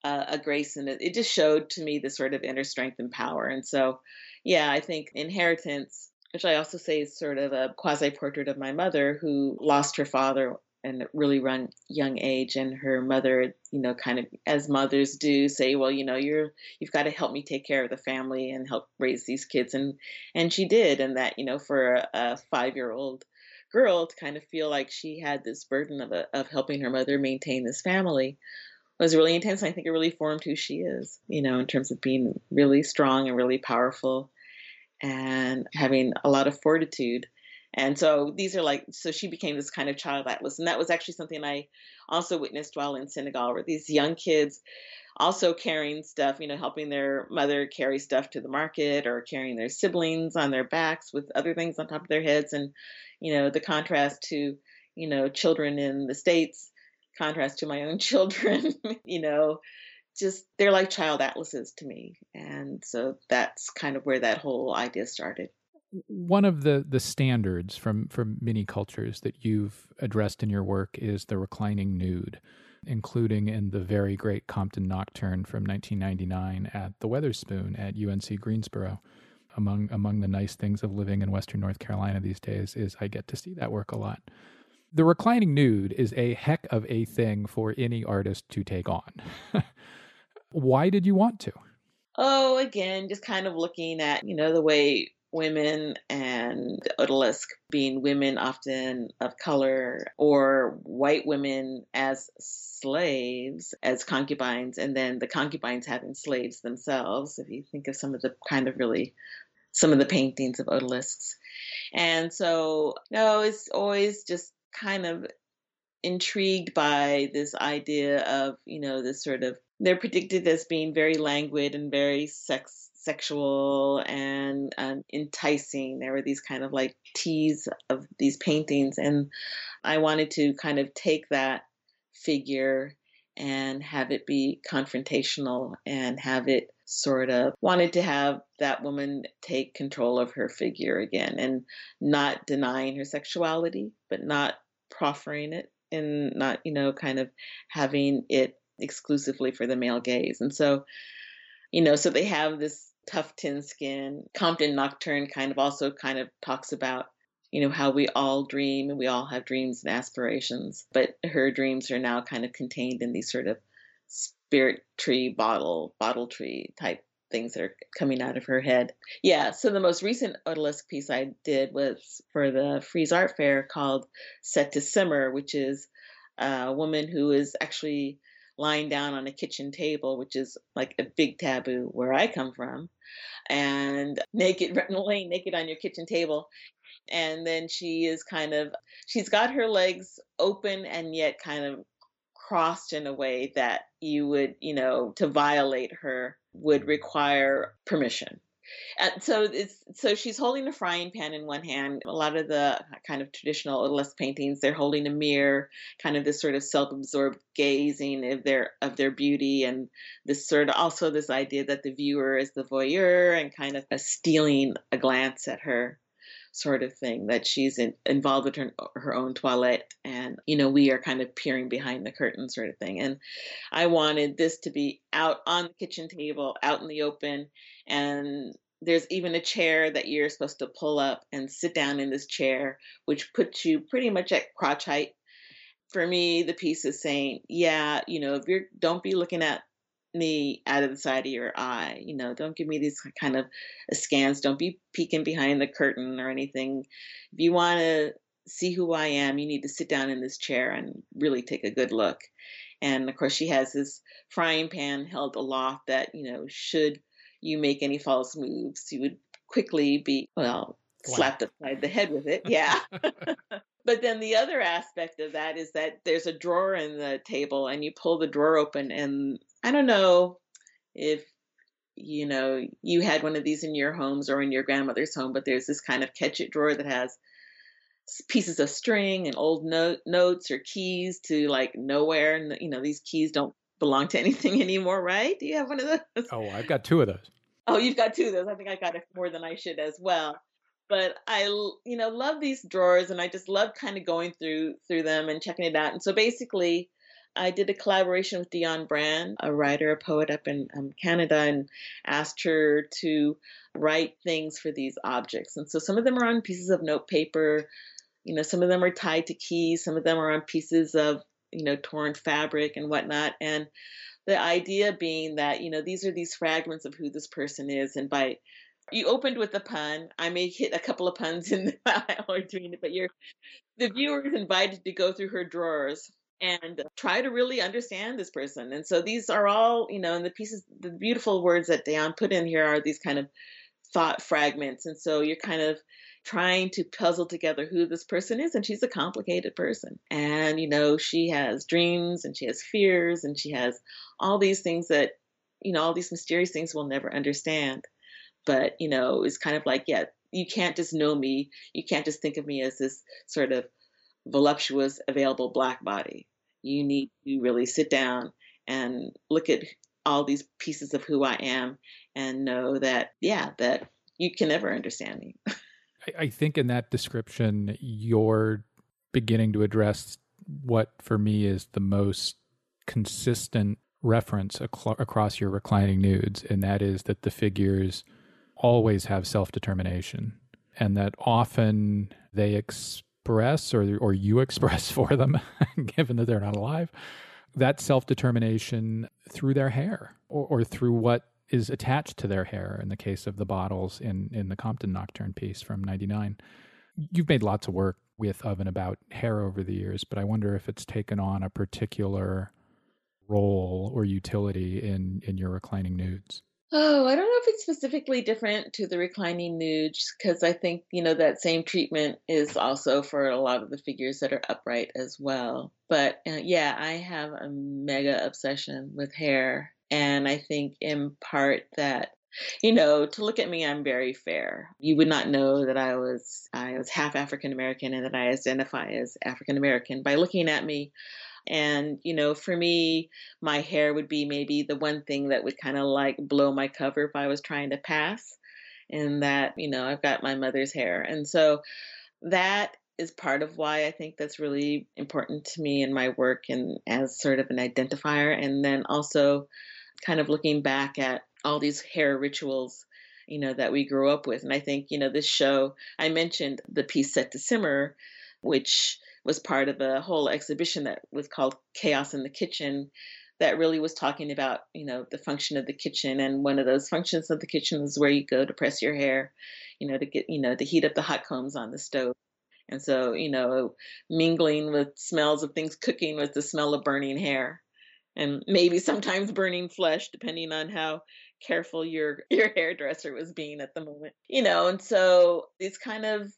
[SPEAKER 2] a grace and it. It just showed to me the sort of inner strength and power. And so, yeah, I think inheritance which I also say is sort of a quasi portrait of my mother who lost her father and really young young age and her mother you know kind of as mothers do say well you know you're you've got to help me take care of the family and help raise these kids and and she did and that you know for a, a five year old girl to kind of feel like she had this burden of a, of helping her mother maintain this family was really intense i think it really formed who she is you know in terms of being really strong and really powerful and having a lot of fortitude and so these are like, so she became this kind of child atlas. And that was actually something I also witnessed while in Senegal, where these young kids also carrying stuff, you know, helping their mother carry stuff to the market or carrying their siblings on their backs with other things on top of their heads. And, you know, the contrast to, you know, children in the States, contrast to my own children, you know, just they're like child atlases to me. And so that's kind of where that whole idea started
[SPEAKER 1] one of the the standards from from many cultures that you've addressed in your work is the reclining nude including in the very great Compton Nocturne from 1999 at the Weatherspoon at UNC Greensboro. Among among the nice things of living in Western North Carolina these days is I get to see that work a lot. The reclining nude is a heck of a thing for any artist to take on. Why did you want to?
[SPEAKER 2] Oh, again, just kind of looking at, you know, the way women and odalisque being women often of color or white women as slaves as concubines and then the concubines having slaves themselves if you think of some of the kind of really some of the paintings of odalisques and so no it's always just kind of intrigued by this idea of you know this sort of they're predicted as being very languid and very sex sexual and um, enticing. There were these kind of like teas of these paintings, and I wanted to kind of take that figure and have it be confrontational and have it sort of wanted to have that woman take control of her figure again and not denying her sexuality, but not proffering it and not, you know, kind of having it exclusively for the male gaze. And so, you know, so they have this tough tin skin. Compton Nocturne kind of also kind of talks about, you know, how we all dream and we all have dreams and aspirations, but her dreams are now kind of contained in these sort of spirit tree bottle, bottle tree type things that are coming out of her head. Yeah, so the most recent odalisque piece I did was for the Frieze Art Fair called Set to Simmer, which is a woman who is actually lying down on a kitchen table, which is like a big taboo where I come from, and naked, laying naked on your kitchen table. And then she is kind of, she's got her legs open and yet kind of crossed in a way that you would, you know, to violate her would require permission. And so it's so she's holding a frying pan in one hand. A lot of the kind of traditional odalisque paintings, they're holding a mirror, kind of this sort of self-absorbed gazing of their of their beauty, and this sort of also this idea that the viewer is the voyeur and kind of a stealing a glance at her sort of thing that she's in, involved with her, her own toilette and you know we are kind of peering behind the curtain sort of thing. And i wanted this to be out on the kitchen table out in the open. And there's even a chair that you're supposed to pull up and sit down in this chair which puts you pretty much at crotch height. For me the piece is saying yeah you know if you're don't be looking at me out of the side of your eye. You know, don't give me these kind of uh, scans. Don't be peeking behind the curtain or anything. If you want to see who I am, you need to sit down in this chair and really take a good look. And of course, she has this frying pan held aloft that, you know, should you make any false moves, you would quickly be, well, slapped upside the head with it. Yeah. But then the other aspect of that is that there's a drawer in the table and you pull the drawer open and I don't know if you know you had one of these in your homes or in your grandmother's home, but there's this kind of catch it drawer that has pieces of string and old note, notes or keys to like nowhere and you know these keys don't belong to anything anymore, right? Do you have one of those?
[SPEAKER 1] Oh, I've got two of those.
[SPEAKER 2] Oh, you've got two of those. I think I got it more than I should as well but I, you know, love these drawers and I just love kind of going through through them and checking it out. And so basically, I did a collaboration with Dionne Brand, a writer, a poet up in um, Canada, and asked her to write things for these objects. And so some of them are on pieces of note paper, You know, some of them are tied to keys, some of them are on pieces of, you know, torn fabric and whatnot. And the idea being that, you know, these are these fragments of who this person is. And by you opened with a pun. I may hit a couple of puns in the while we're doing it, but you're the viewer is invited to go through her drawers and try to really understand this person. And so these are all, you know, and the pieces, the beautiful words that Dionne put in here are these kind of thought fragments. And so you're kind of trying to puzzle together who this person is. And she's a complicated person. And, you know, she has dreams and she has fears and she has all these things that, you know, all these mysterious things we'll never understand. But, you know, it's kind of like, yeah, you can't just know me. You can't just think of me as this sort of voluptuous, available black body. You need to really sit down and look at all these pieces of who I am and know that, yeah, that you can never understand me.
[SPEAKER 1] I think in that description, you're beginning to address what for me is the most consistent reference ac- across your reclining nudes, and that is that the figures always have self determination, and that often they express or, or you express for them, given that they're not alive, that self determination through their hair or, or through what is attached to their hair in the case of the bottles in, in the Compton Nocturne piece from 99. You've made lots of work with of and about hair over the years, but I wonder if it's taken on a particular role or utility in, in your reclining nudes.
[SPEAKER 2] Oh, I don't know if it's specifically different to the reclining nudes because I think, you know, that same treatment is also for a lot of the figures that are upright as well. But uh, yeah, I have a mega obsession with hair and I think in part that you know, to look at me, I'm very fair. You would not know that I was I was half African American and that I identify as African American by looking at me. And you know, for me, my hair would be maybe the one thing that would kind of like blow my cover if I was trying to pass. And that you know, I've got my mother's hair, and so that is part of why I think that's really important to me in my work and as sort of an identifier. And then also kind of looking back at all these hair rituals you know that we grew up with and i think you know this show i mentioned the piece set to simmer which was part of a whole exhibition that was called chaos in the kitchen that really was talking about you know the function of the kitchen. And one of those functions of the kitchen is where you go to press your hair you know to get you know to heat up the hot combs on the stove. And so you know mingling with smells of things cooking with the smell of burning hair and maybe sometimes burning flesh depending on how careful your your hairdresser was being at the moment you know. And so these kind of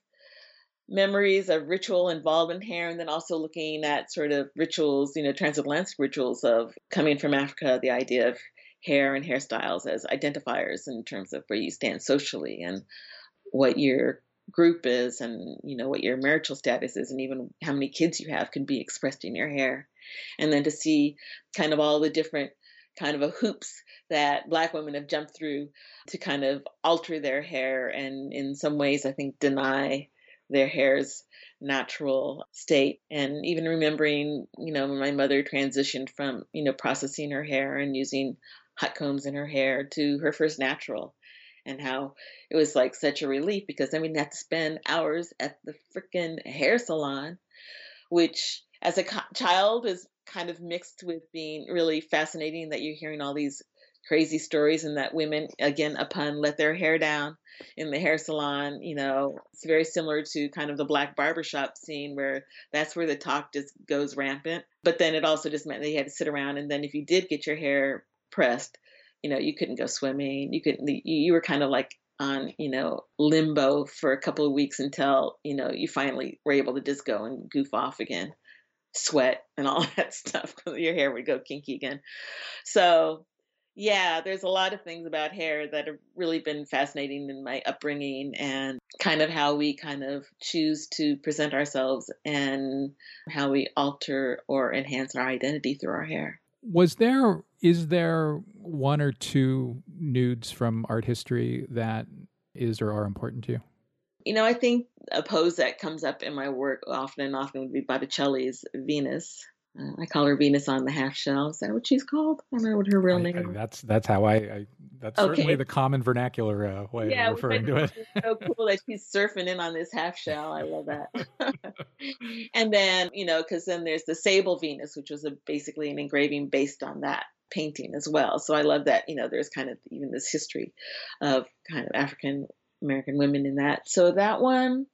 [SPEAKER 2] memories of ritual involvement here and then also looking at sort of rituals you know transatlantic rituals of coming from africa the idea of hair and hairstyles as identifiers in terms of where you stand socially and what your group is and you know what your marital status is and even how many kids you have can be expressed in your hair. And then to see kind of all the different kind of hoops that black women have jumped through to kind of alter their hair and in some ways i think deny their hair's natural state and even remembering you know my mother transitioned from you know processing her hair and using hot combs in her hair to her first natural and how it was like such a relief because then we didn't have to spend hours at the freaking hair salon which as a child is kind of mixed with being really fascinating that you're hearing all these crazy stories and that women again upon let their hair down in the hair salon you know it's very similar to kind of the black barbershop scene where that's where the talk just goes rampant. But then it also just meant that you had to sit around and then if you did get your hair pressed you know you couldn't go swimming. You couldn't you were kind of like on you know limbo for a couple of weeks until you know you finally were able to just go and goof off again. Sweat and all that stuff your hair would go kinky again. So, yeah, there's a lot of things about hair that have really been fascinating in my upbringing and kind of how we kind of choose to present ourselves and how we alter or enhance our identity through our hair.
[SPEAKER 1] Was there, is there one or two nudes from art history that is or are important to you?
[SPEAKER 2] You know, I think a pose that comes up in my work often and often would be Botticelli's Venus. Uh, I call her Venus on the half shell. Is that what she's called? I don't know what her real
[SPEAKER 1] I,
[SPEAKER 2] name.
[SPEAKER 1] I, that's that's how I. I that's okay. certainly the common vernacular uh, way yeah, of referring to it.
[SPEAKER 2] so cool that she's surfing in on this half shell. I love that. and then you know, because then there's the Sable Venus, which was a, basically an engraving based on that painting as well. So I love that. You know, there's kind of even this history of kind of African American women in that. So that one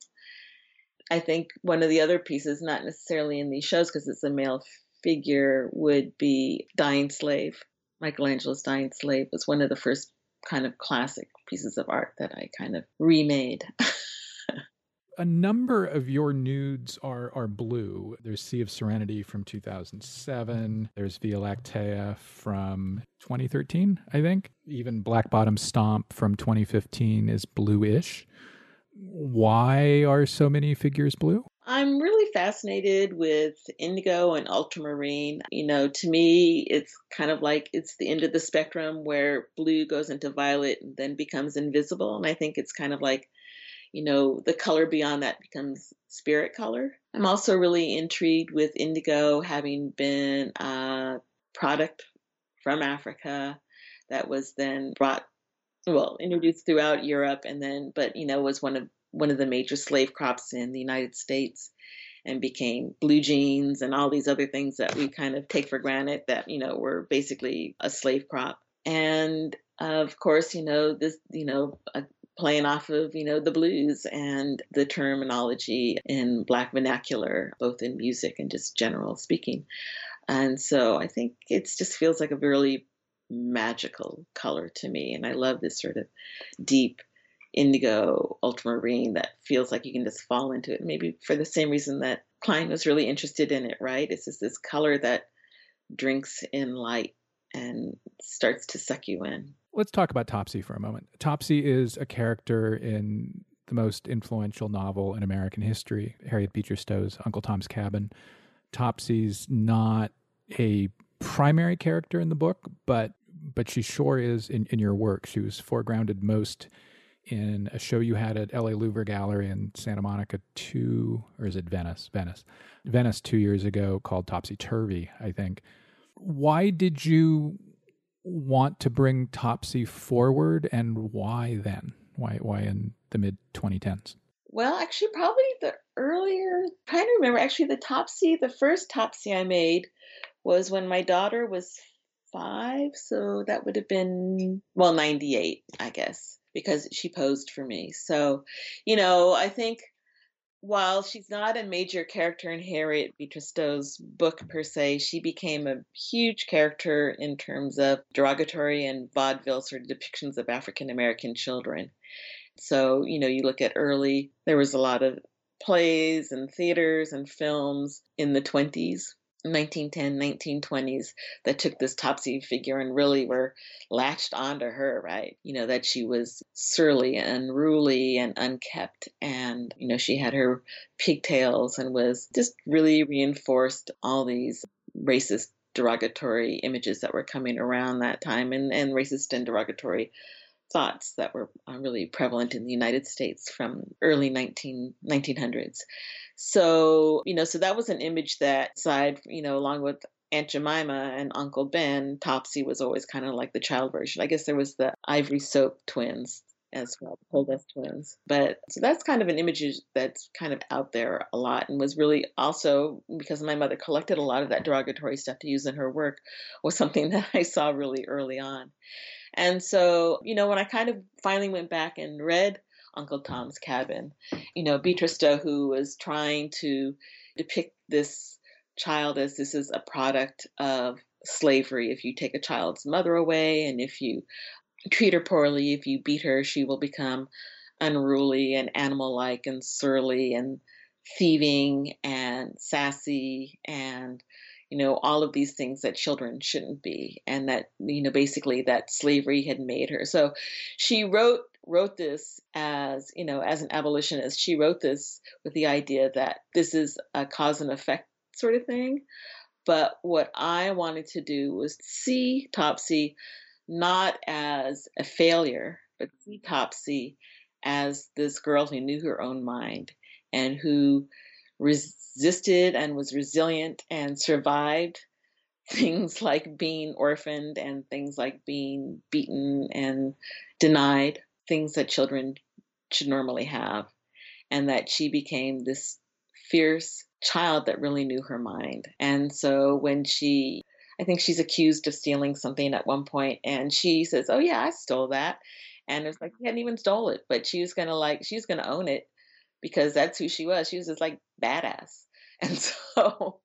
[SPEAKER 2] I think one of the other pieces, not necessarily in these shows because it's a male figure, would be Dying Slave. Michelangelo's Dying Slave was one of the first kind of classic pieces of art that I kind of remade.
[SPEAKER 1] a number of your nudes are are blue. There's Sea of Serenity from 2007. There's Via Lactea from 2013, I think. Even Black Bottom Stomp from 2015 is bluish why are so many figures blue?
[SPEAKER 2] I'm really fascinated with indigo and ultramarine. You know, to me, it's kind of like it's the end of the spectrum where blue goes into violet and then becomes invisible. And I think it's kind of like, you know, the color beyond that becomes spirit color. I'm also really intrigued with indigo having been a product from Africa that was then brought well introduced throughout Europe and then but you know was one of one of the major slave crops in the United States and became blue jeans and all these other things that we kind of take for granted that you know were basically a slave crop. And of course you know this you know uh, playing off of you know the blues and the terminology in black vernacular both in music and just general speaking. And so i think it just feels like a really magical color to me. And I love this sort of deep indigo ultramarine that feels like you can just fall into it. Maybe for the same reason that Klein was really interested in it, right? It's just this color that drinks in light and starts to suck you in.
[SPEAKER 1] Let's talk about Topsy for a moment. Topsy is a character in the most influential novel in American history, Harriet Beecher Stowe's Uncle Tom's Cabin. Topsy's not a primary character in the book, but but she sure is in, in your work. She was foregrounded most in a show you had at LA Louver Gallery in Santa Monica two, or is it Venice? Venice. Venice two years ago called Topsy Turvy, I think. Why did you want to bring Topsy forward and why then? Why why in the mid 2010s?
[SPEAKER 2] Well, actually, probably the earlier, I'm trying to remember, actually, the Topsy, the first Topsy I made was when my daughter was five. So that would have been, well, 98, I guess, because she posed for me. So, you know, I think while she's not a major character in Harriet Beecher Stowe's book per se, she became a huge character in terms of derogatory and vaudeville sort of depictions of African American children. So, you know, you look at early, there was a lot of plays and theaters and films in the 20s 1910, 1920s that took this Topsy figure and really were latched onto her, right? You know, that she was surly and unruly and unkept. And, you know, she had her pigtails and was just really reinforced all these racist, derogatory images that were coming around that time and, and racist and derogatory thoughts that were uh, really prevalent in the United States from early 19, 1900s. So, you know, so that was an image that aside, you know, along with Aunt Jemima and Uncle Ben, Topsy was always kind of like the child version. I guess there was the Ivory Soap twins as well, the Gold Dust twins. But so that's kind of an image that's kind of out there a lot and was really also because my mother collected a lot of that derogatory stuff to use in her work was something that I saw really early on. And so, you know, when I kind of finally went back and read Uncle Tom's Cabin, you know, Beatrice who was trying to depict this child as this is a product of slavery. If you take a child's mother away and if you treat her poorly, if you beat her, she will become unruly and animal like and surly and thieving and sassy and you know, all of these things that children shouldn't be, and that, you know, basically that slavery had made her. So she wrote wrote this as you know as an abolitionist she wrote this with the idea that this is a cause and effect sort of thing. But what i wanted to do was see topsy not as a failure but see topsy as this girl who knew her own mind and who resisted and was resilient and survived things like being orphaned and things like being beaten and denied things that children should normally have and that she became this fierce child that really knew her mind. And so when she i think she's accused of stealing something at one point and she says oh yeah i stole that. And it's like she hadn't even stole it but she was gonna like she was gonna own it because that's who she was. She was just like badass. And so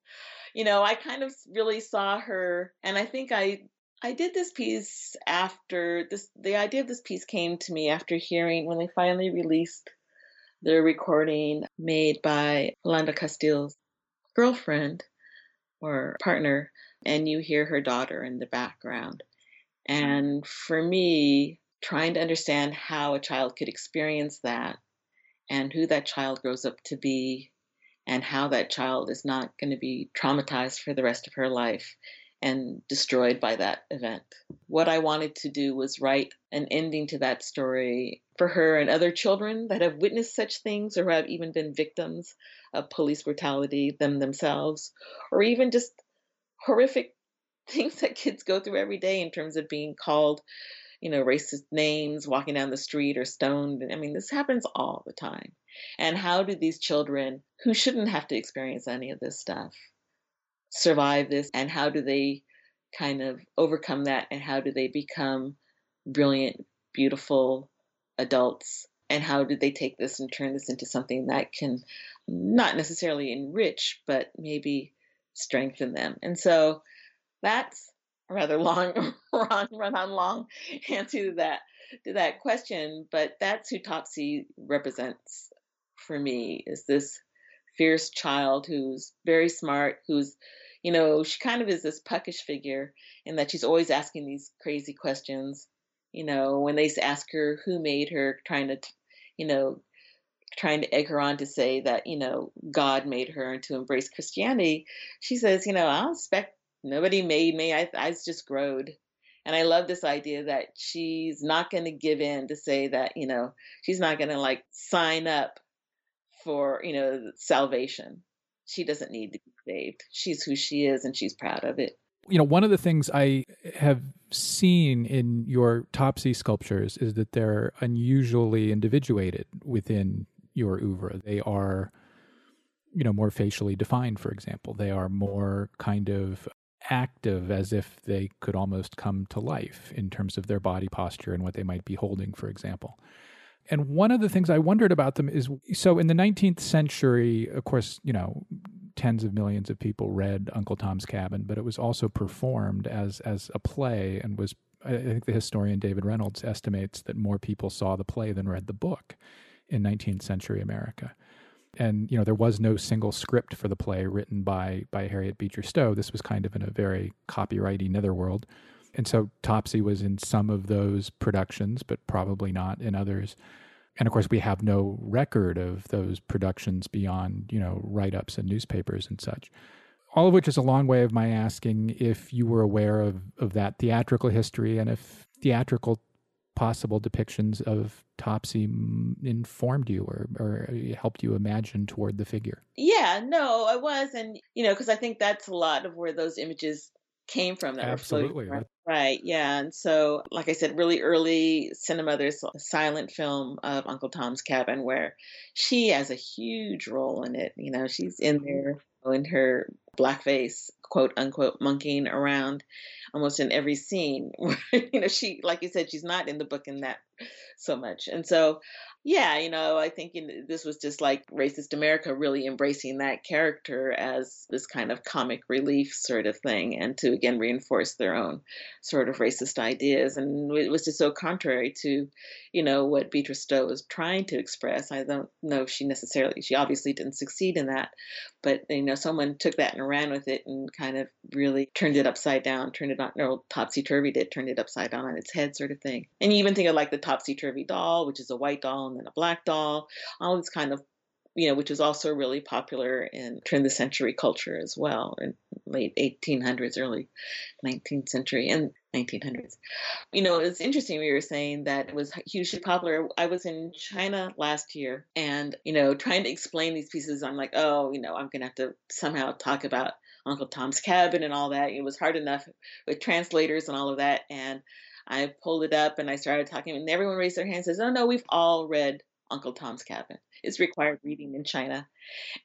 [SPEAKER 2] you know, I kind of really saw her, and I think I I did this piece after this. The idea of this piece came to me after hearing when they finally released their recording made by Philando Castile's girlfriend or partner, and you hear her daughter in the background. And for me, trying to understand how a child could experience that and who that child grows up to be and how that child is not going to be traumatized for the rest of her life and destroyed by that event. What I wanted to do was write an ending to that story for her and other children that have witnessed such things or have even been victims of police brutality them themselves, or even just horrific things that kids go through every day in terms of being called, you know, racist names, walking down the street or stoned. I mean, this happens all the time. And how do these children who shouldn't have to experience any of this stuff survive this? And how do they kind of overcome that? And how do they become brilliant, beautiful adults? And how do they take this and turn this into something that can not necessarily enrich, but maybe strengthen them? And so that's a rather long, run, run on long answer to that to that question, but that's who Topsy represents for me is this fierce child who's very smart, who's, you know, she kind of is this puckish figure in that she's always asking these crazy questions. You know, when they ask her who made her, trying to, you know, trying to egg her on to say that, you know, God made her and to embrace Christianity, she says, you know, I don't expect nobody made me. I, I just growed. And I love this idea that she's not going to give in to say that, you know, she's not going to like sign up for you know salvation. She doesn't need to be saved. She's who she is and she's proud of it.
[SPEAKER 1] You know one of the things i have seen in your topsy sculptures is that they're unusually individuated within your oeuvre. They are you know more facially defined for example. They are more kind of active as if they could almost come to life in terms of their body posture and what they might be holding for example and one of the things I wondered about them is so in the 19th century, of course, you know, tens of millions of people read Uncle Tom's Cabin, but it was also performed as as a play and was I think the historian David Reynolds estimates that more people saw the play than read the book in 19th century America. And you know, there was no single script for the play written by by Harriet Beecher Stowe. This was kind of in a very copyrighty netherworld. And so Topsy was in some of those productions, but probably not in others. And of course, we have no record of those productions beyond, you know, write ups and newspapers and such. All of which is a long way of my asking if you were aware of, of that theatrical history and if theatrical possible depictions of Topsy informed you or, or helped you imagine toward the figure.
[SPEAKER 2] Yeah, no, I was. And, you know, because I think that's a lot of where those images came from that
[SPEAKER 1] absolutely
[SPEAKER 2] right, right yeah and so like i said really early cinema there's a silent film of uncle tom's cabin where she has a huge role in it you know she's in mm-hmm. there in her blackface quote unquote monkeying around almost in every scene you know she like you said she's not in the book in that so much and so yeah, you know, I think in, uh, this was just like Racist America really embracing that character as this kind of comic relief sort of thing, and to again reinforce their own sort of racist ideas. And it was just so contrary to, you know, what Beecher Stowe was trying to express. I don't know if she necessarily, she obviously didn't succeed in that, but you know, someone took that and ran with it and kind of really turned it upside down, turned it on, or topsy turvy did, turned it upside down on its head, sort of thing. And you even think of like the topsy turvy doll, which is a white doll and then a black doll, all this kind of you know, which was also really popular in turn the century culture as well, in late 1800s, early 19th century. And 1900s. You know, it's interesting we were saying that it was hugely popular. I was in China last year and, you know, trying to explain these pieces, I'm like, oh, you know, I'm going to have to somehow talk about Uncle Tom's Cabin and all that. It was hard enough with translators and all of that. And I pulled it up and I started talking, and everyone raised their hand and says, oh, no, we've all read Uncle Tom's Cabin. It's required reading in China.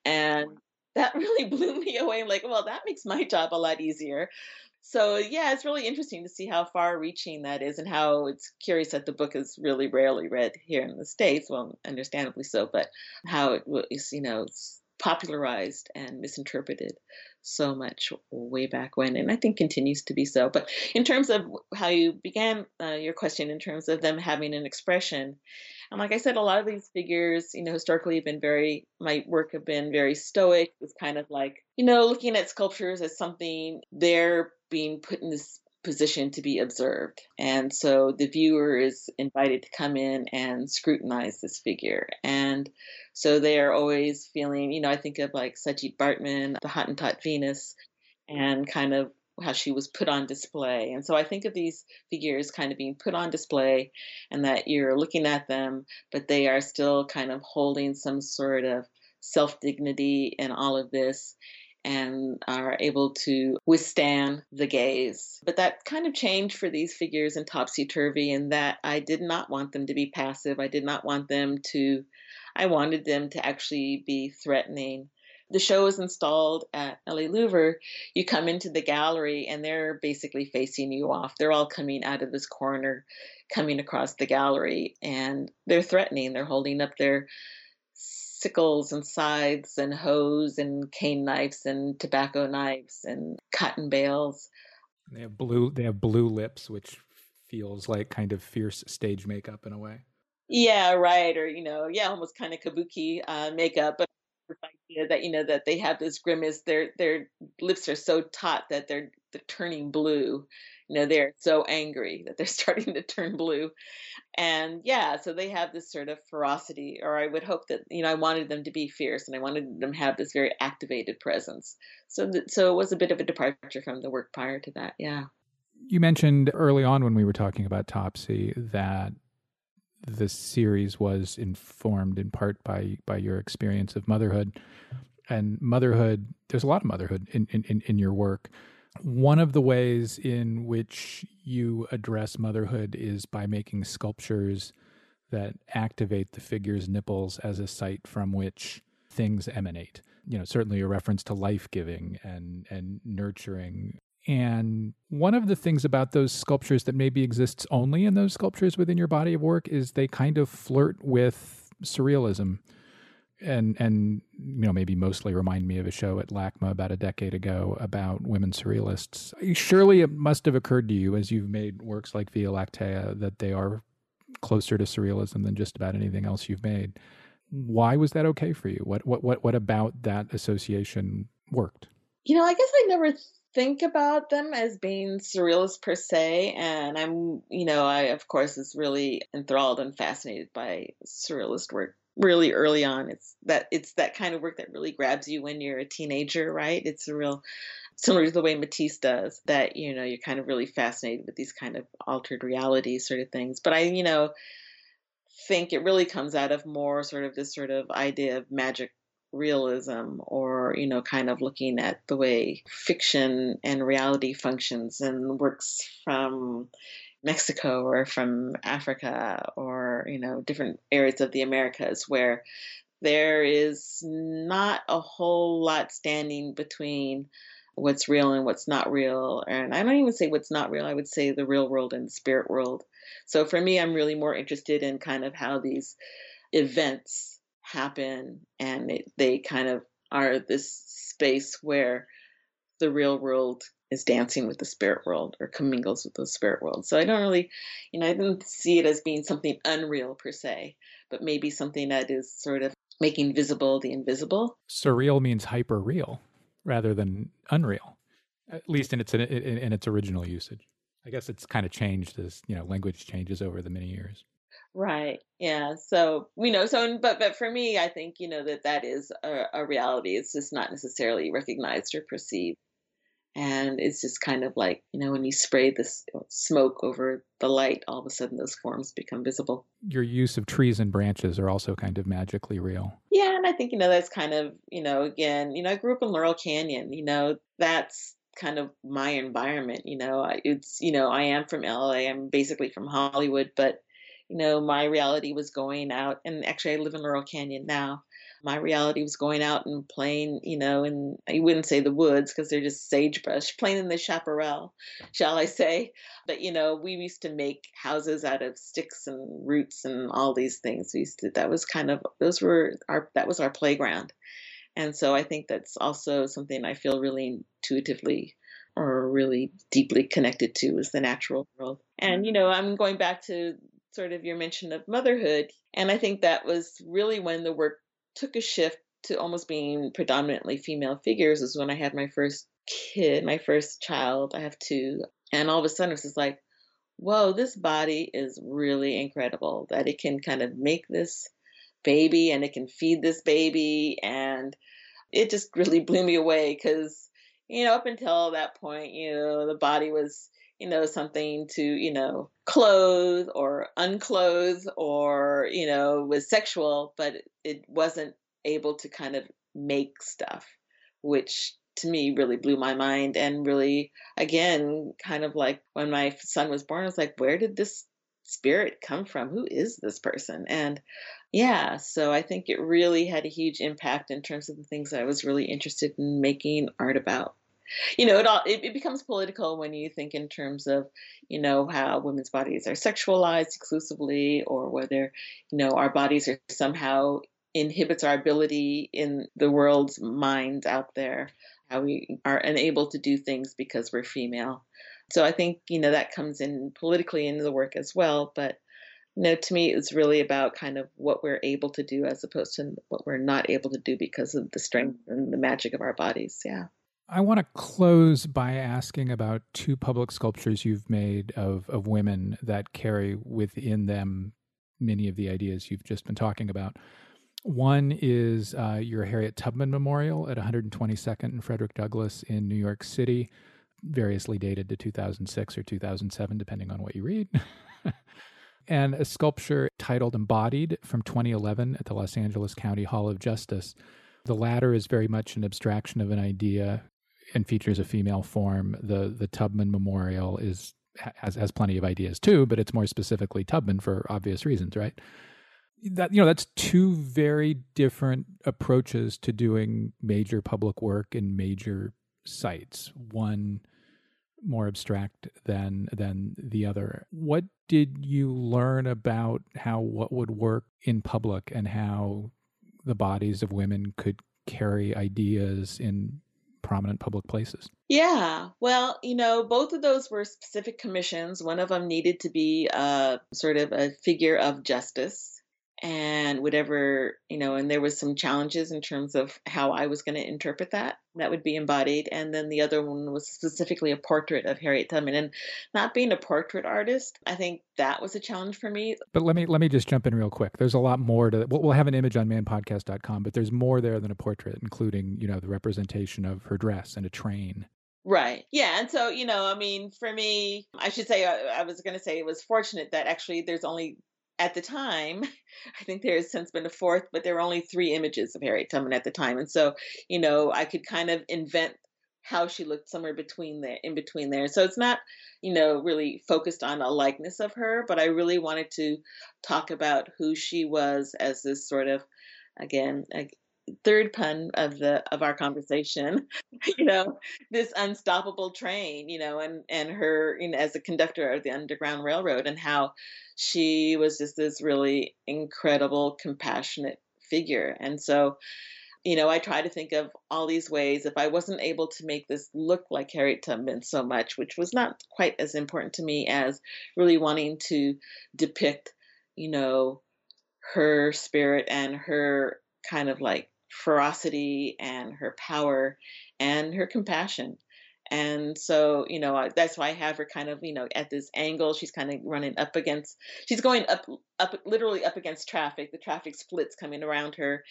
[SPEAKER 2] And that really blew me away. I'm like, well, that makes my job a lot easier so yeah, it's really interesting to see how far-reaching that is, and how it's curious that the book is really rarely read here in the states. Well, understandably so, but how it was, you know, popularized and misinterpreted so much way back when, and I think continues to be so. But in terms of how you began uh, your question, in terms of them having an expression, and like I said, a lot of these figures, you know, historically have been very, my work have been very stoic. It's kind of like, you know, looking at sculptures as something they're being put in this position to be observed. And so the viewer is invited to come in and scrutinize this figure. And so they are always feeling, you know, I think of like Saartjie Baartman, the Hottentot Venus, and kind of how she was put on display. And so I think of these figures kind of being put on display and that you're looking at them, but they are still kind of holding some sort of self dignity in all of this and are able to withstand the gaze. But that kind of changed for these figures in Topsy Turvy in that I did not want them to be passive. I did not want them to, I wanted them to actually be threatening the show is installed at LA Louver, you come into the gallery and they're basically facing you off. They're all coming out of this corner, coming across the gallery, and they're threatening. They're holding up their sickles and scythes and hoes and cane knives and tobacco knives and cotton bales.
[SPEAKER 1] They have blue. They have blue lips, which feels like kind of fierce stage makeup in a way.
[SPEAKER 2] Yeah, right. Or you know, yeah, almost kind of kabuki uh, makeup, but idea that you know that they have this grimace their their lips are so taut that they're they're turning blue you know they're so angry that they're starting to turn blue. And yeah so they have this sort of ferocity or i would hope that you know i wanted them to be fierce and i wanted them to have this very activated presence. So that, so it was a bit of a departure from the work prior to that yeah.
[SPEAKER 1] You mentioned early on when we were talking about topsy that the series was informed in part by by your experience of motherhood. And motherhood there's a lot of motherhood in, in, in your work one of the ways in which you address motherhood is by making sculptures that activate the figure's nipples as a site from which things emanate you know certainly a reference to life giving and and nurturing and one of the things about those sculptures that maybe exists only in those sculptures within your body of work is they kind of flirt with surrealism. And and you know maybe mostly remind me of a show at LACMA about a decade ago about women surrealists. Surely it must have occurred to you as you've made works like Via Lactea that they are closer to surrealism than just about anything else you've made. Why was that okay for you? What what what what about that association worked?
[SPEAKER 2] You know, I guess I never think about them as being surrealist per se and i'm you know i of course is really enthralled and fascinated by surrealist work really early on it's that it's that kind of work that really grabs you when you're a teenager right? It's a real similar to the way matisse does that you know you're kind of really fascinated with these kind of altered reality sort of things. But i you know think it really comes out of more sort of this sort of idea of magic realism or you know kind of looking at the way fiction and reality functions and works from Mexico or from Africa or you know different areas of the Americas where there is not a whole lot standing between what's real and what's not real. And I don't even say what's not real I would say the real world and the spirit world. So for me I'm really more interested in kind of how these events happen and it, they kind of are this space where the real world is dancing with the spirit world or commingles with the spirit world. So I don't really, you know, I didn't see it as being something unreal per se, but maybe something that is sort of making visible the invisible.
[SPEAKER 1] Surreal means hyper real rather than unreal, at least in its in, in its original usage. I guess it's kind of changed as you know language changes over the many years.
[SPEAKER 2] Right. Yeah. So, you know, so, but, but for me, I think, you know, that that is a, a reality. It's just not necessarily recognized or perceived. And it's just kind of like, you know, when you spray this uh, smoke over the light, all of a sudden those forms become visible.
[SPEAKER 1] Your use of trees and branches are also kind of magically real.
[SPEAKER 2] Yeah, and I think, you know, that's kind of, you know, again, you know, I grew up in Laurel Canyon, you know, that's kind of my environment, you know. It's, you know, I am from LA, I'm basically from Hollywood, but you know, my reality was going out and actually I live in Laurel Canyon now my reality was going out and playing, you know, and I wouldn't say the woods because they're just sagebrush, playing in the chaparral, shall I say. But, you know, we used to make houses out of sticks and roots and all these things. We used to, that was kind of, those were our, that was our playground. And so I think that's also something I feel really intuitively or really deeply connected to is the natural world. And, you know, I'm going back to sort of your mention of motherhood. And I think that was really when the work took a shift to almost being predominantly female figures is when I had my first kid, my first child. I have two. And all of a sudden, it's just like, whoa, this body is really incredible that it can kind of make this baby and it can feed this baby. And it just really blew me away because, you know, up until that point, you know, the body was you know, something to, you know, clothe or unclothe or, you know, was sexual, but it wasn't able to kind of make stuff, which to me really blew my mind and really, again, kind of like when my son was born, I was like, where did this spirit come from? Who is this person? And yeah, so I think it really had a huge impact in terms of the things I was really interested in making art about you know, it all it, it, becomes political when you think in terms of, you know, how women's bodies are sexualized exclusively, or whether, you know, our bodies are somehow inhibits our ability in the world's mind out there, how we are unable to do things because we're female. So I think you know that comes in politically into the work as well, but. You know, to me, it's really about kind of what we're able to do as opposed to what we're not able to do because of the strength and the magic of our bodies. Yeah.
[SPEAKER 1] I want to close by asking about two public sculptures you've made of, of women that carry within them many of the ideas you've just been talking about. One is uh, your Harriet Tubman Memorial at 122nd and Frederick Douglass in New York City, variously dated to 2006 or 2007, depending on what you read. and a sculpture titled Embodied from 2011 at the Los Angeles County Hall of Justice. The latter is very much an abstraction of an idea and features a female form. The the Tubman Memorial is has has plenty of ideas too, but it's more specifically Tubman for obvious reasons, right? That you know that's two very different approaches to doing major public work in major sites. One more abstract than than the other. What did you learn about how what would work in public and how the bodies of women could carry ideas in prominent public places?
[SPEAKER 2] Yeah, well, you know, both of those were specific commissions. One of them needed to be uh, sort of a figure of justice and whatever you know and there was some challenges in terms of how i was going to interpret that that would be embodied and then the other one was specifically a portrait of harriet tubman and not being a portrait artist i think that was a challenge for me
[SPEAKER 1] but let me let me just jump in real quick there's a lot more to we'll, we'll have an image on manpodcast.com but there's more there than a portrait including you know the representation of her dress and a train
[SPEAKER 2] Right. Yeah. And so, you know, I mean, for me, I should say, I, I was going to say it was fortunate that actually there's only at the time, I think there has since been a fourth, but there were only three images of Harriet Tubman at the time. And so, you know, I could kind of invent how she looked somewhere between there, in between there. So it's not, you know, really focused on a likeness of her, but I really wanted to talk about who she was as this sort of, again, third pun of the of our conversation you know this unstoppable train you know and and her you know as a conductor of the underground railroad and how she was just this really incredible compassionate figure. And so you know i try to think of all these ways if i wasn't able to make this look like harriet tubman so much which was not quite as important to me as really wanting to depict you know her spirit and her kind of like ferocity and her power and her compassion. And so, you know, that's why I have her kind of, you know, at this angle. She's kind of running up against, she's going up, up, literally up against traffic. The traffic splits coming around her.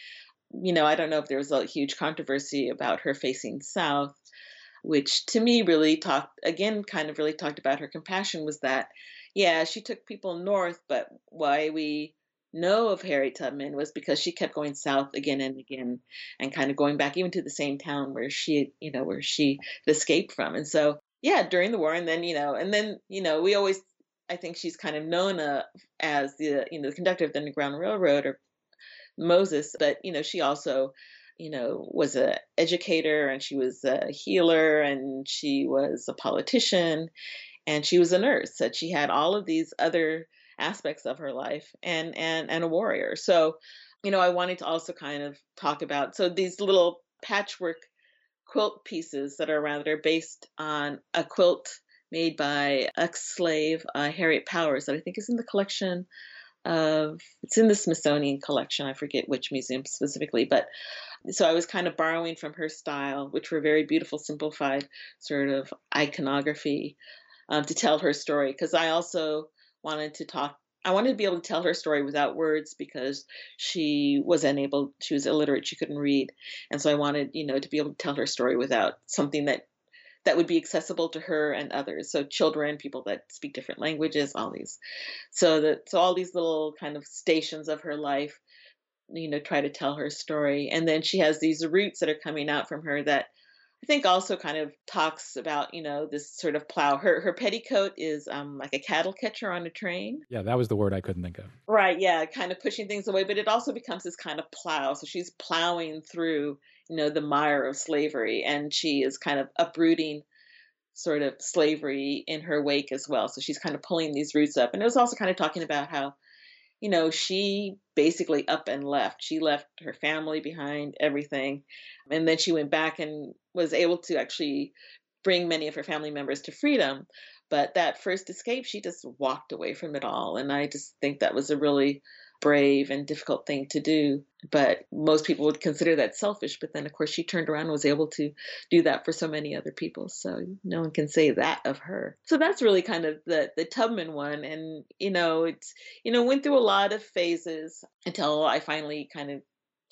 [SPEAKER 2] You know, I don't know if there was a huge controversy about her facing south, which to me really talked again, kind of really talked about her compassion was that, yeah, she took people north, but why we know of Harriet Tubman was because she kept going south again and again and kind of going back even to the same town where she, you know, where she escaped from. And so, yeah, during the war and then, you know, and then, you know, we always I think she's kind of known uh, as the, you know, the conductor of the Underground Railroad or Moses, but, you know, she also you know, was a educator and she was a healer and she was a politician and she was a nurse. That she had all of these other aspects of her life and and and a warrior. So, you know, I wanted to also kind of talk about so these little patchwork quilt pieces that are around that are based on a quilt made by ex-slave uh, Harriet Powers that I think is in the collection of it's in the Smithsonian collection. I forget which museum specifically, but so I was kind of borrowing from her style, which were very beautiful, simplified sort of iconography um, to tell her story. Because I also wanted to talk I wanted to be able to tell her story without words because she was unable, she was illiterate, she couldn't read. And so I wanted, you know, to be able to tell her story without something that that would be accessible to her and others. So children, people that speak different languages, all these. So that so all these little kind of stations of her life, you know, try to tell her story. And then she has these roots that are coming out from her that I think also kind of talks about, you know, this sort of plow. Her her petticoat is um, like a cattle catcher on a train.
[SPEAKER 1] Yeah, that was the word I couldn't think of.
[SPEAKER 2] Right, yeah, kind of pushing things away, but it also becomes this kind of plow. So she's plowing through, you know, the mire of slavery and she is kind of uprooting sort of slavery in her wake as well. So she's kind of pulling these roots up. And it was also kind of talking about how you know, she basically up and left. She left her family behind, everything. And then she went back and was able to actually bring many of her family members to freedom. But that first escape, she just walked away from it all. And I just think that was a really brave and difficult thing to do. But most people would consider that selfish. But then, of course, she turned around and was able to do that for so many other people. So no one can say that of her. So that's really kind of the the Tubman one. And you know, it's you know went through a lot of phases until I finally kind of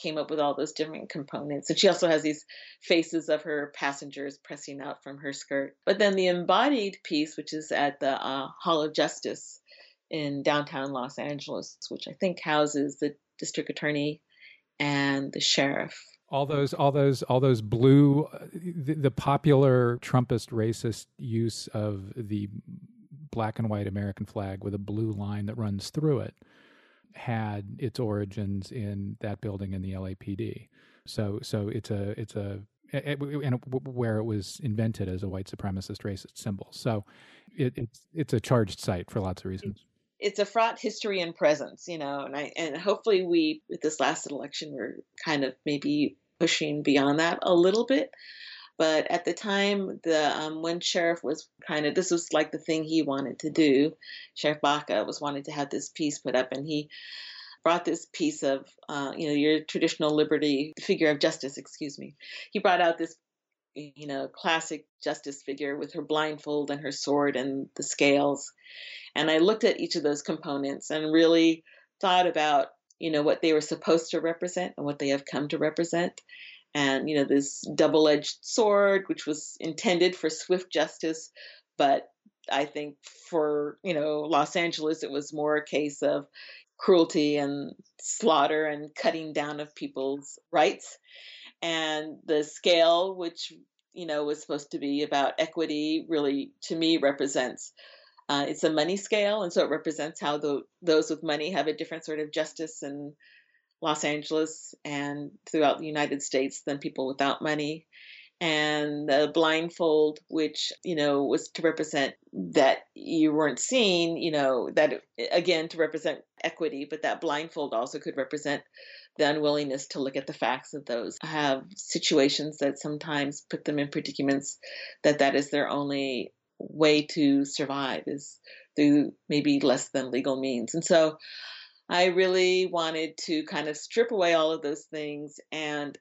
[SPEAKER 2] came up with all those different components. And she also has these faces of her passengers pressing out from her skirt. But then the embodied piece, which is at the uh, Hall of Justice, in downtown Los Angeles, which I think houses the district attorney and the sheriff.
[SPEAKER 1] All those, all those, all those blue, uh, the, the popular Trumpist racist use of the black and white American flag with a blue line that runs through it had its origins in that building in the LAPD. So, so it's a, it's a, and where it was invented as a white supremacist racist symbol. So, it, it's it's a charged site for lots of reasons
[SPEAKER 2] it's a fraught history and presence, you know, and I and hopefully we with this last election we're kind of maybe pushing beyond that a little bit. But at the time, the um, when sheriff was kind of this was like the thing he wanted to do. Sheriff Baca was wanting to have this piece put up, and he brought this piece of uh, you know your traditional liberty figure of justice. Excuse me. He brought out this you know, classic justice figure with her blindfold and her sword and the scales. And I looked at each of those components and really thought about, you know, what they were supposed to represent and what they have come to represent. And, you know, this double edged sword, which was intended for swift justice, but I think for, you know, Los Angeles, it was more a case of cruelty and slaughter and cutting down of people's rights and the scale which you know was supposed to be about equity really to me represents uh, it's a money scale and so it represents how the, those with money have a different sort of justice in los angeles and throughout the united states than people without money and the blindfold which you know was to represent that you weren't seen you know that again to represent equity but that blindfold also could represent the unwillingness to look at the facts of those. Have situations that sometimes put them in predicaments that that is their only way to survive is through maybe less than legal means. And so i really wanted to kind of strip away all of those things and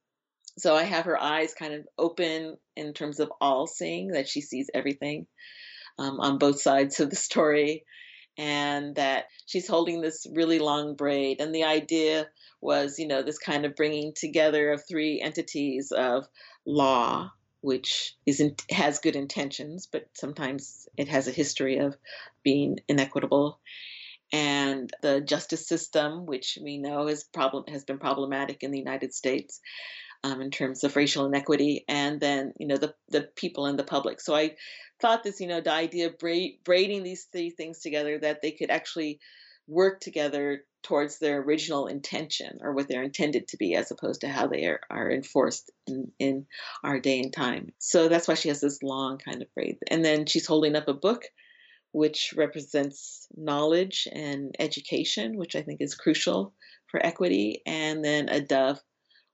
[SPEAKER 2] so i have her eyes kind of open in terms of all seeing that she sees everything um, on both sides of the story and that she's holding this really long braid and the idea was, you know, this kind of bringing together of three entities of law, which isn't has good intentions, but sometimes it has a history of being inequitable. And the justice system, which we know is problem has been problematic in the United States um, in terms of racial inequity, and then you know the the people and the public. So I thought this, you know, the idea of braiding these three things together that they could actually work together towards their original intention or what they're intended to be as opposed to how they are, are enforced in, in our day and time. So that's why she has this long kind of braid. And then she's holding up a book which represents knowledge and education, which I think is crucial for equity, and then a dove,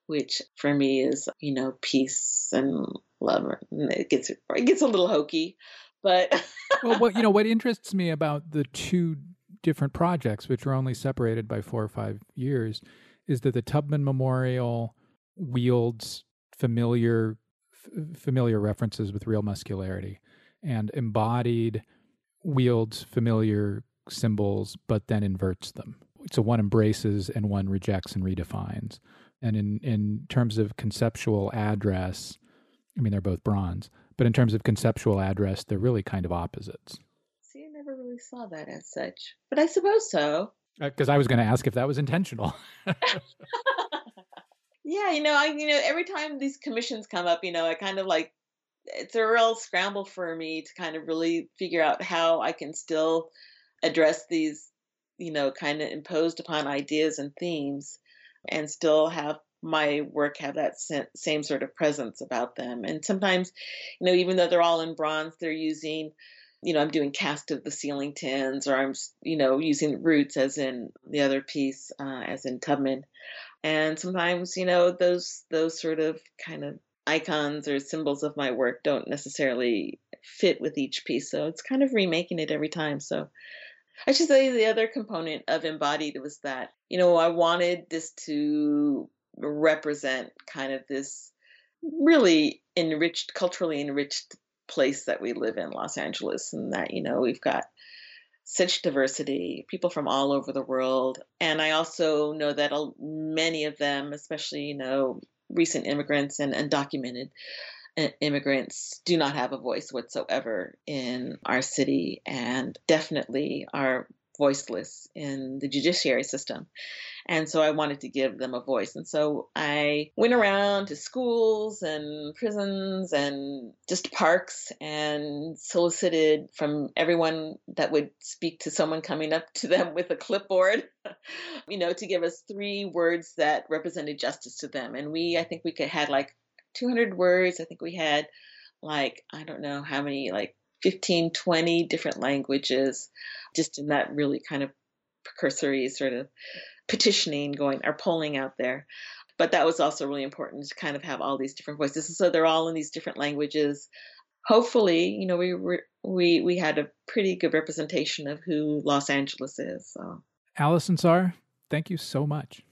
[SPEAKER 2] which for me is, you know, peace and love. It gets it gets a little hokey, but
[SPEAKER 1] well, what you know, what interests me about the two different projects, which are only separated by four or five years, is that the Tubman Memorial wields familiar f- familiar references with real muscularity, and embodied wields familiar symbols, but then inverts them. So one embraces and one rejects and redefines. And in in terms of conceptual address, I mean they're both bronze, but in terms of conceptual address, they're really kind of opposites See, I
[SPEAKER 2] never really saw that as such, but I suppose so.
[SPEAKER 1] Because uh, I was going to ask if that was intentional.
[SPEAKER 2] yeah, you know, I you know every time these commissions come up, you know, I kind of like it's a real scramble for me to kind of really figure out how I can still address these, you know, kind of imposed upon ideas and themes, and still have my work have that same sort of presence about them. And sometimes, you know, even though they're all in bronze, they're using you know, I'm doing cast of the ceiling tins, or I'm, you know, using roots as in the other piece, uh, as in Tubman. And sometimes, you know, those those sort of kind of icons or symbols of my work don't necessarily fit with each piece. So it's kind of remaking it every time. So I should say the other component of embodied was that, you know, I wanted this to represent kind of this really enriched, culturally enriched place that we live in, Los Angeles, and that, you know, we've got such diversity, people from all over the world. And I also know that many of them, especially, you know, recent immigrants and undocumented immigrants, do not have a voice whatsoever in our city and definitely are voiceless in the judiciary system. And so I wanted to give them a voice. And so I went around to schools and prisons and just parks and solicited from everyone that would speak to someone coming up to them with a clipboard, you know, to give us three words that represented justice to them. And we, I think we could had like 200 words. I think we had like, I don't know how many, like 15, 20 different languages, just in that really kind of precursory sort of petitioning going or polling out there. But that was also really important to kind of have all these different voices. And So they're all in these different languages. Hopefully, you know, we we we had a pretty good representation of who Los Angeles is. So.
[SPEAKER 1] Alison Saar, thank you so much.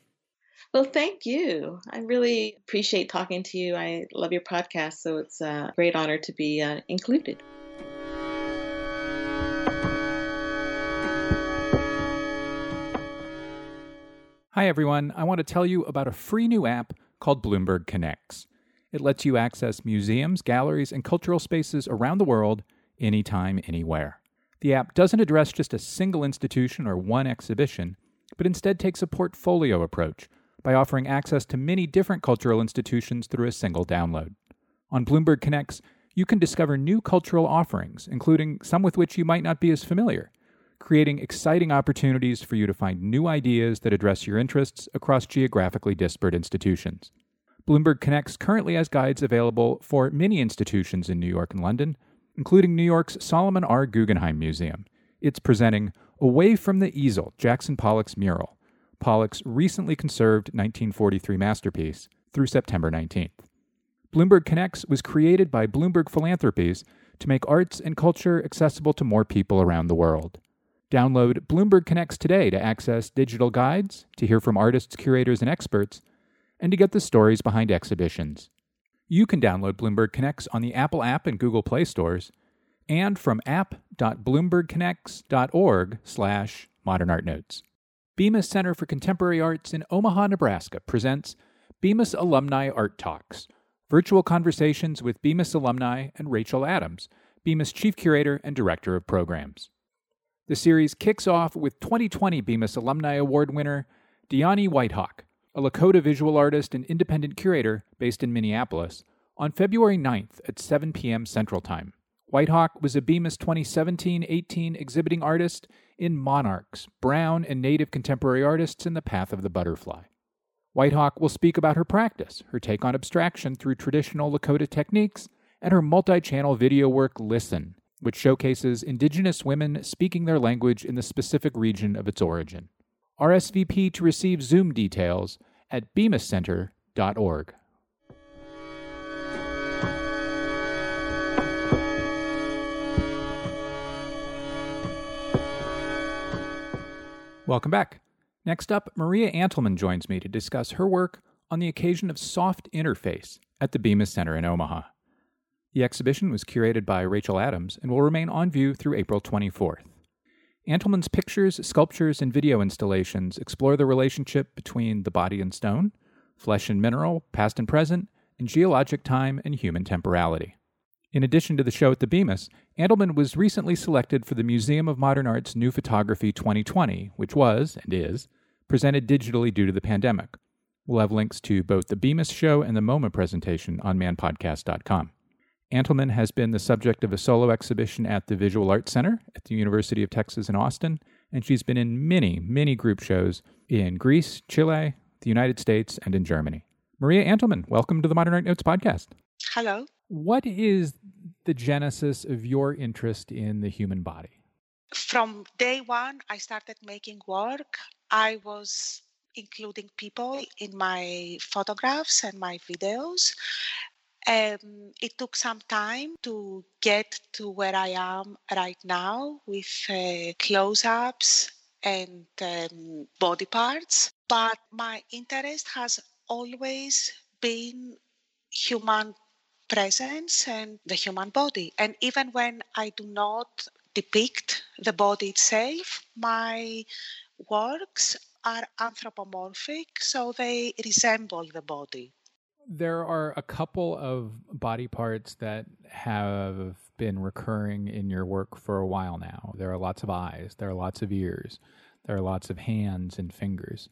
[SPEAKER 2] Well, thank you. I really appreciate talking to you. I love your podcast, so it's a great honor to be uh, included.
[SPEAKER 1] Hi, everyone. I want to tell you about a free new app called Bloomberg Connects. It lets you access museums, galleries, and cultural spaces around the world anytime, anywhere. The app doesn't address just a single institution or one exhibition, but instead takes a portfolio approach by offering access to many different cultural institutions through a single download. On Bloomberg Connects, you can discover new cultural offerings, including some with which you might not be as familiar creating exciting opportunities for you to find new ideas that address your interests across geographically disparate institutions. Bloomberg Connects currently has guides available for many institutions in New York and London, including New York's Solomon R. Guggenheim Museum. It's presenting Away from the Easel, Jackson Pollock's mural, Pollock's recently conserved 1943 masterpiece, through September 19th. Bloomberg Connects was created by Bloomberg Philanthropies to make arts and culture accessible to more people around the world. Download Bloomberg Connects today to access digital guides, to hear from artists, curators, and experts, and to get the stories behind exhibitions. You can download Bloomberg Connects on the Apple app and Google Play stores, and from app.bloombergconnects.org slash modern art notes. Bemis Center for Contemporary Arts in Omaha, Nebraska presents Bemis Alumni Art Talks, virtual conversations with Bemis alumni and Rachel Adams, Bemis Chief Curator and Director of Programs. The series kicks off with 2020 Bemis Alumni Award winner Dyani Whitehawk, a Lakota visual artist and independent curator based in Minneapolis, on February 9th at 7 p.m. Central Time. Whitehawk was a Bemis 2017 18 exhibiting artist in Monarchs, Brown and Native contemporary artists in the Path of the Butterfly. Whitehawk will speak about her practice, her take on abstraction through traditional Lakota techniques, and her multi channel video work Listen, which showcases Indigenous women speaking their language in the specific region of its origin. RSVP to receive Zoom details at bemiscenter.org. Welcome back. Next up, Maria Antelman joins me to discuss her work on the occasion of Soft Interface at the Bemis Center in Omaha. The exhibition was curated by Rachel Adams and will remain on view through April 24th. Antelman's pictures, sculptures, and video installations explore the relationship between the body and stone, flesh and mineral, past and present, and geologic time and human temporality. In addition to the show at the Bemis, Antelman was recently selected for the Museum of Modern Art's New Photography 2020, which was, and is, presented digitally due to the pandemic. We'll have links to both the Bemis show and the MoMA presentation on manpodcast.com. Antelman has been the subject of a solo exhibition at the Visual Arts Center at the University of Texas in Austin, and she's been in many, many group shows in Greece, Chile, the United States, and in Germany. Maria Antelman, welcome to the Modern Art Notes podcast.
[SPEAKER 3] Hello.
[SPEAKER 1] What is the genesis of your interest in the human body?
[SPEAKER 3] From day one, I started making work. I was including people in my photographs and my videos. Um, it took some time to get to where I am right now with uh, close ups and um, body parts. But my interest has always been human presence and the human body. And even when I do not depict the body itself, my works are anthropomorphic, so they resemble the body.
[SPEAKER 1] There are a couple of body parts that have been recurring in your work for a while now. There are lots of eyes, there are lots of ears, there are lots of hands and fingers.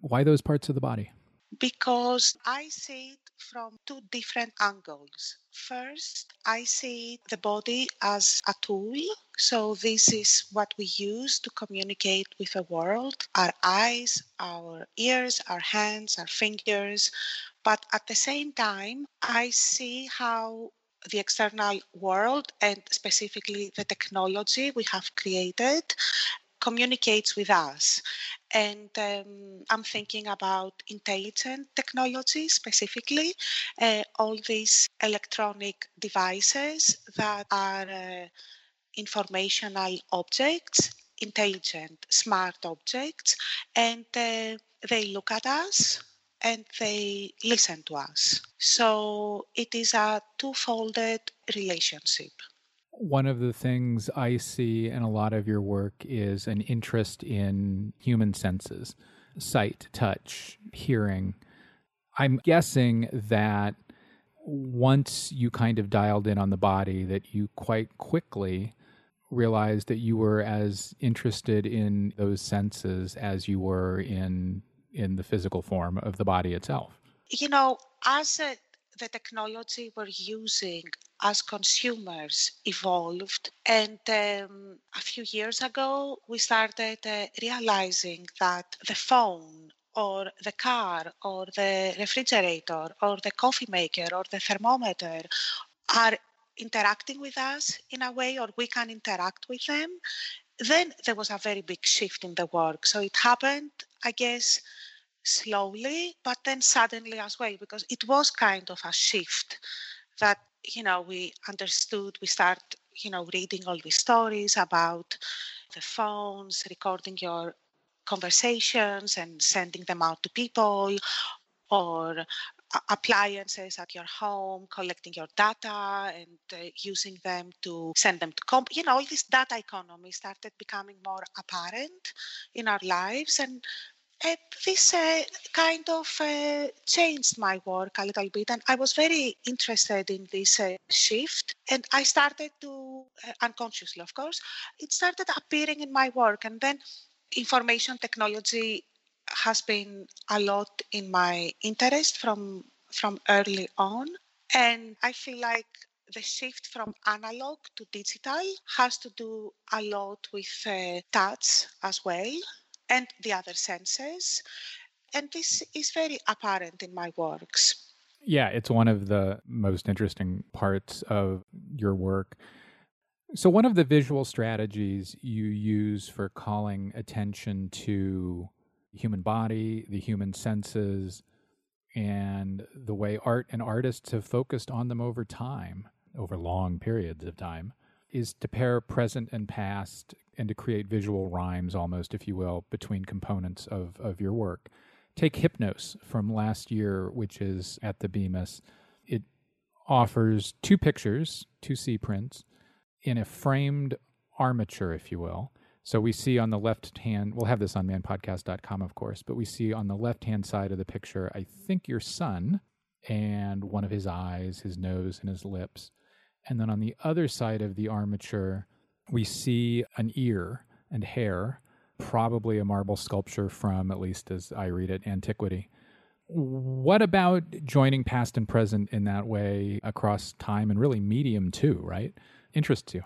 [SPEAKER 1] Why those parts of the body?
[SPEAKER 3] Because I see from two different angles. First, I see the body as a tool. So, this is what we use to communicate with the world our eyes, our ears, our hands, our fingers. But at the same time, I see how the external world and specifically the technology we have created communicates with us. And um, I'm thinking about intelligent technology specifically, uh, all these electronic devices that are uh, informational objects, intelligent, smart objects, and uh, they look at us and they listen to us. So it is a two folded relationship.
[SPEAKER 1] One of the things I see in a lot of your work is an interest in human senses sight, touch, hearing. I'm guessing that once you kind of dialed in on the body, that you quite quickly realized that you were as interested in those senses as you were in in the physical form of the body itself.
[SPEAKER 3] You know, as a, the technology we're using as consumers evolved. And um, a few years ago, we started uh, realizing that the phone or the car or the refrigerator or the coffee maker or the thermometer are interacting with us in a way or we can interact with them then there was a very big shift in the work so it happened i guess slowly but then suddenly as well because it was kind of a shift that you know, we understood, we start, you know, reading all these stories about the phones, recording your conversations and sending them out to people, or appliances at your home, collecting your data and uh, using them to send them to comp. You know, all this data economy started becoming more apparent in our lives, and And this uh, kind of uh, changed my work a little bit, and I was very interested in this uh, shift. And I started to, uh, unconsciously, of course, it started appearing in my work. And then information technology has been a lot in my interest from from early on, and I feel like the shift from analog to digital has to do a lot with uh, touch as well and the other senses. And this is very apparent in my works.
[SPEAKER 1] Yeah, it's one of the most interesting parts of your work. So, one of the visual strategies you use for calling attention to human body, the human senses, and the way art and artists have focused on them over time, over long periods of time, is to pair present and past and to create visual rhymes almost, if you will, between components of, of your work. Take Hypnos from last year, which is at the Bemis. It offers two pictures, two C prints, in a framed armature, if you will. So we see on the left hand, we'll have this on manpodcast.com, of course, but we see on the left hand side of the picture, I think your son and one of his eyes, his nose, and his lips. And then on the other side of the armature, we see an ear and hair, probably a marble sculpture from, at least as I read it, antiquity. What about joining past and present in that way across time and really medium too, right? Interests you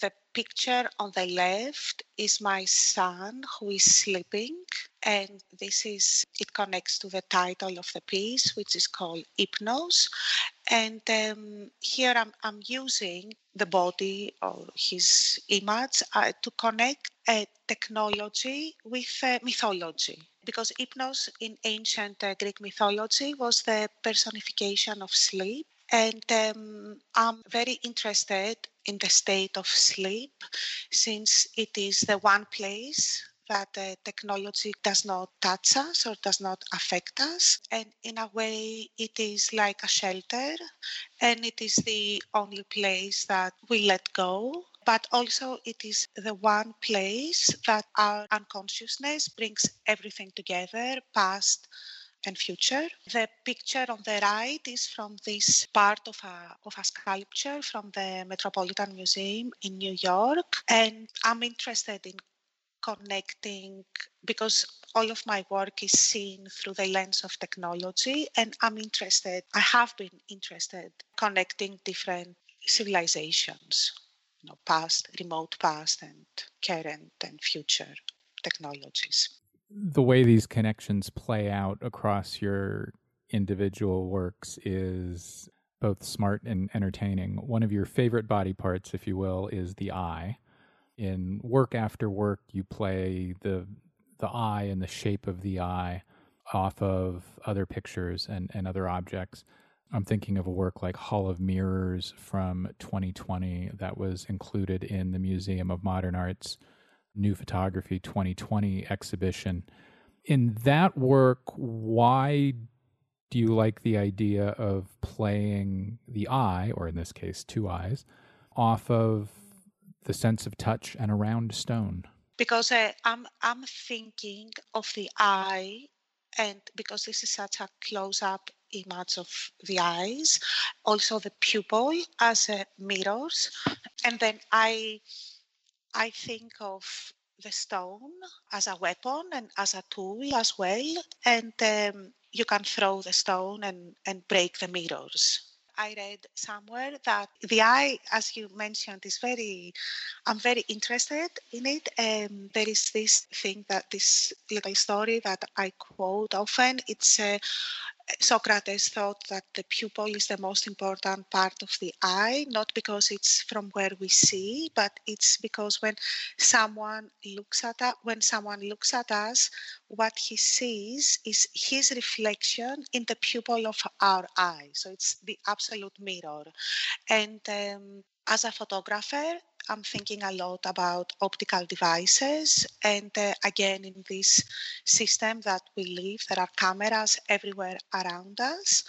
[SPEAKER 3] the picture on the left is my son who is sleeping and this is it connects to the title of the piece which is called hypnos and um, here I'm, I'm using the body or his image uh, to connect a technology with uh, mythology. Because hypnos in ancient uh, greek mythology was the personification of sleep. And um, I'm very interested in the state of sleep since it is the one place that the technology does not touch us or does not affect us. And in a way, it is like a shelter and it is the only place that we let go. But also, it is the one place that our unconsciousness brings everything together, past, and future. The picture on the right is from this part of a, of a sculpture from the Metropolitan Museum in New York. And I'm interested in connecting because all of my work is seen through the lens of technology and i'm interested i have been interested connecting different civilizations you know past remote past and current and future technologies
[SPEAKER 1] the way these connections play out across your individual works is both smart and entertaining. One of your favorite body parts, if you will, is the eye. In work after work, you play the the eye and the shape of the eye off of other pictures and, and other objects. I'm thinking of a work like Hall of Mirrors from 2020 that was included in the Museum of Modern Art's New Photography 2020 exhibition. In that work, why do you like the idea of playing the eye, or in this case, two eyes, off of the sense of touch and around stone?
[SPEAKER 3] Because uh, I'm I'm thinking of the eye, and because this is such a close-up image of the eyes, also the pupil as uh, mirrors, and then I I think of the stone as a weapon and as a tool as well. And um, you can throw the stone and, and break the mirrors. I read somewhere that the eye, as you mentioned, is very, I'm very interested in it. And there is this thing that this little story that I quote often. It's uh, Socrates thought that the pupil is the most important part of the eye, not because it's from where we see, but it's because when someone looks at us, when someone looks at us, what he sees is his reflection in the pupil of our eye. So it's the absolute mirror. And um, as a photographer, I'm thinking a lot about optical devices. And uh, again, in this system that we live, there are cameras everywhere around us.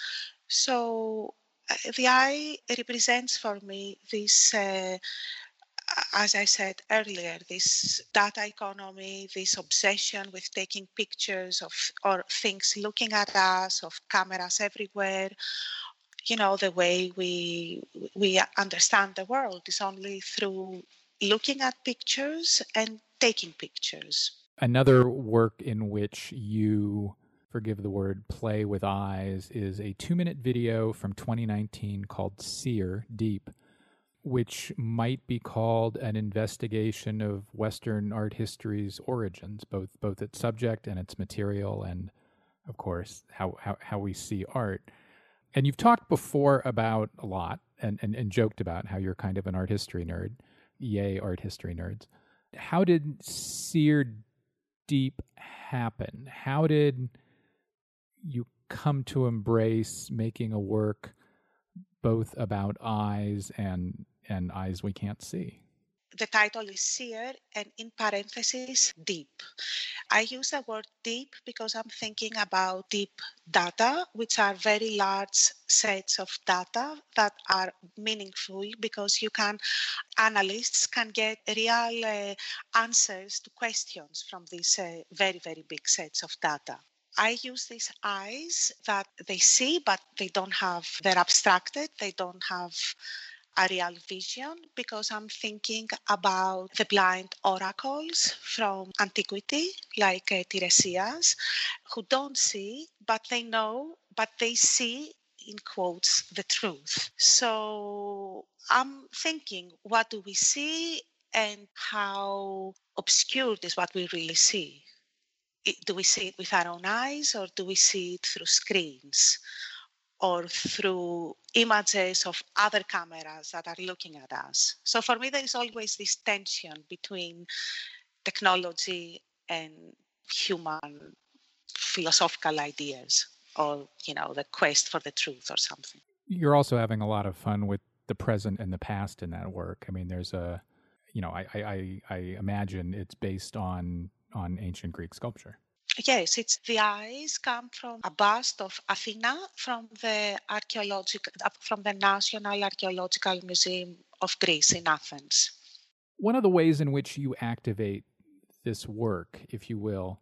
[SPEAKER 3] So uh, the eye represents for me this uh, as I said earlier, this data economy, this obsession with taking pictures of or things looking at us, of cameras everywhere, you know, the way we we understand the world is only through looking at pictures and taking pictures.
[SPEAKER 1] Another work in which you forgive the word play with eyes is a 2-minute video from 2019 called Seer Deep which might be called an investigation of Western art history's origins, both both its subject and its material, and of course how how, how we see art. And you've talked before about a lot and, and, and joked about how you're kind of an art history nerd. Yay, art history nerds. How did Seer Deep happen? How did you come to embrace making a work both about eyes and and eyes we can't see.
[SPEAKER 3] The title is Seer and in parentheses, deep. I use the word deep because I'm thinking about deep data, which are very large sets of data that are meaningful because you can, analysts can get real uh, answers to questions from these uh, very, very big sets of data. I use these eyes that they see, but they don't have, they're abstracted, they don't have a real vision because I'm thinking about the blind oracles from antiquity, like uh, Tiresias, who don't see, but they know, but they see in quotes the truth. So I'm thinking, what do we see and how obscured is what we really see? do we see it with our own eyes or do we see it through screens? Or through images of other cameras that are looking at us. So for me, there is always this tension between technology and human philosophical ideas or, you know, the quest for the truth or something.
[SPEAKER 1] You're also having a lot of fun with the present and the past in that work. I mean, there's a, you know, I, I, I imagine it's based on on ancient Greek sculpture.
[SPEAKER 3] Yes, it's the eyes come from a bust of Athena from the archaeological uh, from the National Archaeological Museum of Greece in Athens.
[SPEAKER 1] One of the ways in which you activate this work, if you will,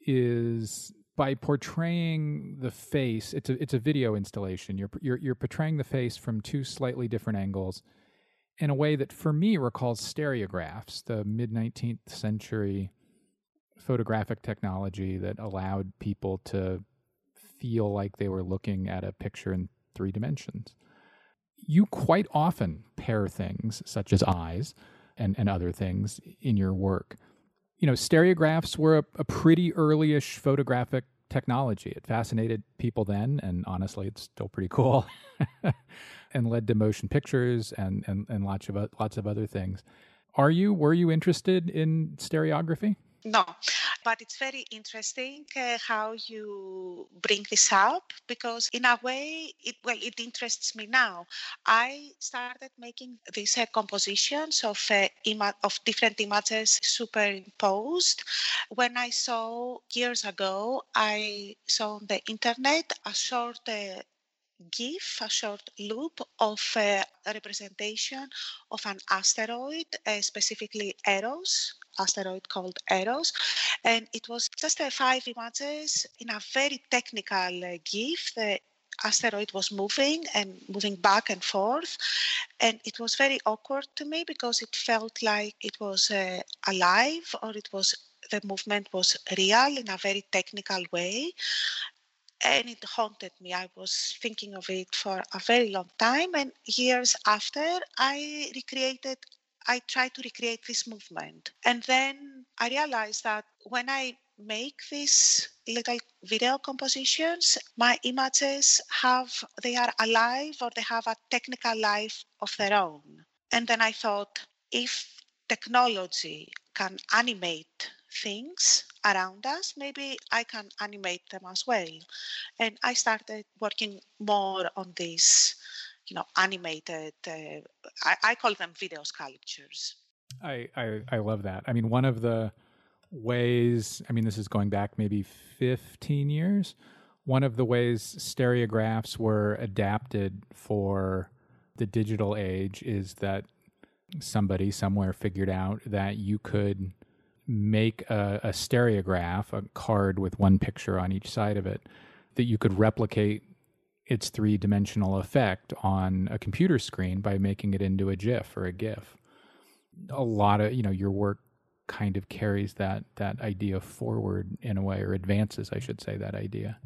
[SPEAKER 1] is by portraying the face. It's a it's a video installation. You're you're you're portraying the face from two slightly different angles in a way that for me recalls stereographs, the mid 19th century photographic technology that allowed people to feel like they were looking at a picture in three dimensions. You quite often pair things such as eyes and, and other things in your work. You know, stereographs were a, a pretty earlyish photographic technology. It fascinated people then, and honestly, it's still pretty cool, and led to motion pictures and, and, and lots of lots of other things. Are you were you interested in stereography?
[SPEAKER 3] No, but it's very interesting uh, how you bring this up because in a way, it well, it interests me now. I started making these uh, compositions of uh, ima- of different images superimposed when I saw years ago. I saw on the internet a short uh, GIF, a short loop of uh, a representation of an asteroid, uh, specifically Eros, asteroid called Eros. And it was just five images in a very technical uh, GIF. The asteroid was moving and moving back and forth. And it was very awkward to me because it felt like it was uh, alive or it was the movement was real in a very technical way and it haunted me. I was thinking of it for a very long time, and years after, I recreated. I try to recreate this movement, and then I realized that when I make these little video compositions, my images have they are alive or they have a technical life of their own. And then I thought, if technology can animate things around us, maybe I can animate them as well. And I started working more on these, you know, animated, uh, I, I call them video sculptures.
[SPEAKER 1] I, I, I love that. I mean, one of the ways, I mean, this is going back maybe 15 years. One of the ways stereographs were adapted for the digital age is that somebody somewhere figured out that you could make a, a stereograph, a card with one picture on each side of it, that you could replicate its three dimensional effect on a computer screen by making it into a GIF or a GIF. A lot of, you know, your work kind of carries that that idea forward in a way or advances i should say that idea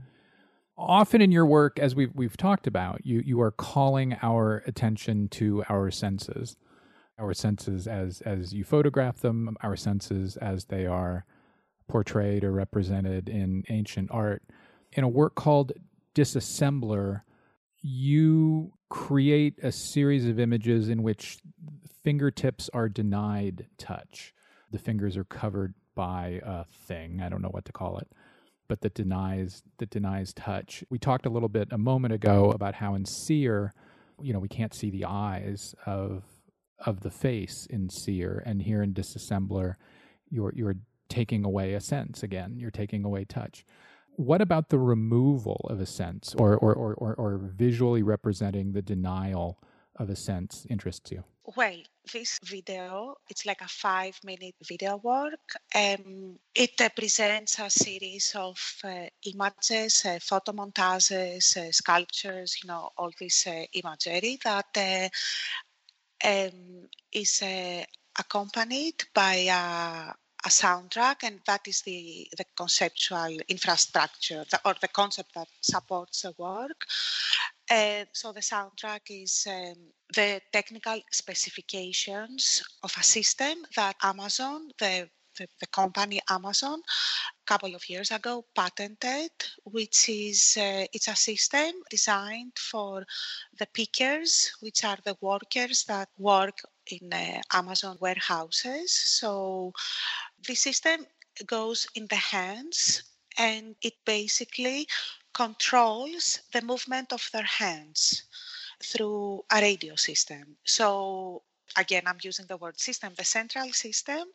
[SPEAKER 1] often in your work as we've we've talked about you you are calling our attention to our senses our senses as as you photograph them our senses as they are portrayed or represented in ancient art in a work called disassembler you create a series of images in which fingertips are denied touch the fingers are covered by a thing. I don't know what to call it, but that denies that denies touch. We talked a little bit a moment ago about how in Seer, you know, we can't see the eyes of of the face in Seer, and here in Disassembler, you're you're taking away a sense again. You're taking away touch. What about the removal of a sense, or or or, or, or visually representing the denial of a sense, interests you?
[SPEAKER 3] Well, this video, it's like a five minute video work. Um, it uh, presents a series of uh, images, uh, photo montages, uh, sculptures, you know, all this uh, imagery that uh, um, is accompanied by a, a soundtrack, and that is the, the conceptual infrastructure or the concept that supports the work. Uh, so the soundtrack is um, the technical specifications of a system that Amazon, the, the, the company Amazon, a couple of years ago patented, which is uh, it's a system designed for the pickers, which are the workers that work in uh, Amazon warehouses. So the system goes in the hands and it basically controls the movement of their hands through a radio system. So again, I'm using the word system. The central system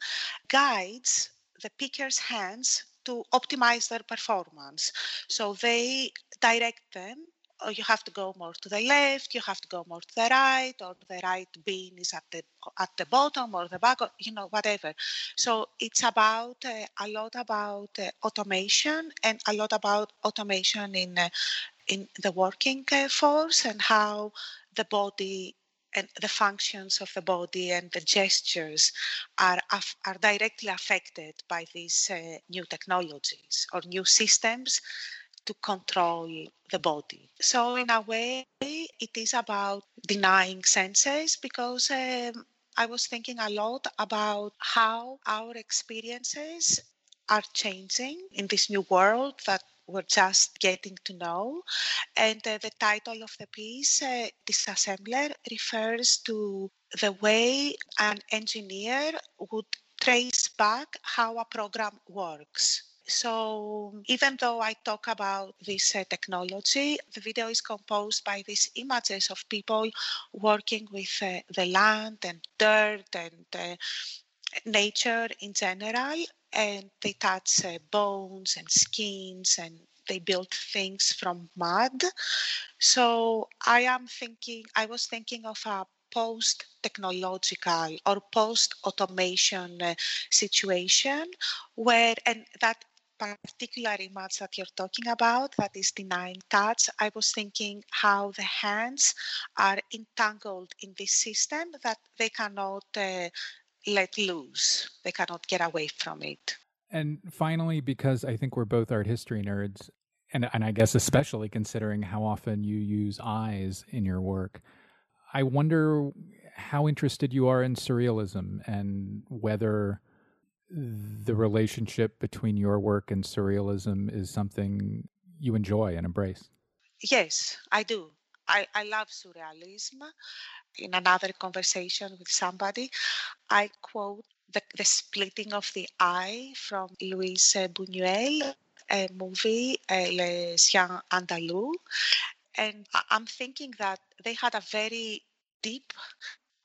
[SPEAKER 3] guides the picker's hands to optimize their performance. So they direct them or you have to go more to the left, you have to go more to the right, or the right bean is at the at the bottom or the back, or, you know, whatever. So it's about uh, a lot about uh, automation and a lot about automation in uh, in the working uh, force and how the body and the functions of the body and the gestures are, are directly affected by these uh, new technologies or new systems to control the body. So, in a way, it is about denying senses because um, I was thinking a lot about how our experiences are changing in this new world that we're just getting to know. And uh, the title of the piece, uh, Disassembler, refers to the way an engineer would trace back how a program works. So even though I talk about this uh, technology, the video is composed by these images of people working with uh, the land and dirt and uh, nature in general, and they touch uh, bones and skins and they build things from mud. So I am thinking, I was thinking of a post technological or post automation uh, situation where, and that particular image that you're talking about, that is denying touch, I was thinking how the hands are entangled in this system that they cannot uh, let loose. They cannot get away from it.
[SPEAKER 1] And finally, because I think we're both art history nerds, and, and I guess especially considering how often you use eyes in your work, I wonder how interested you are in surrealism and whether the relationship between your work and surrealism is something you enjoy and embrace.
[SPEAKER 3] Yes, I do. I, I love surrealism. In another conversation with somebody, I quote the, the splitting of the eye from Luis Buñuel, a movie, uh, Le Chien Andalou. And I'm thinking that they had a very deep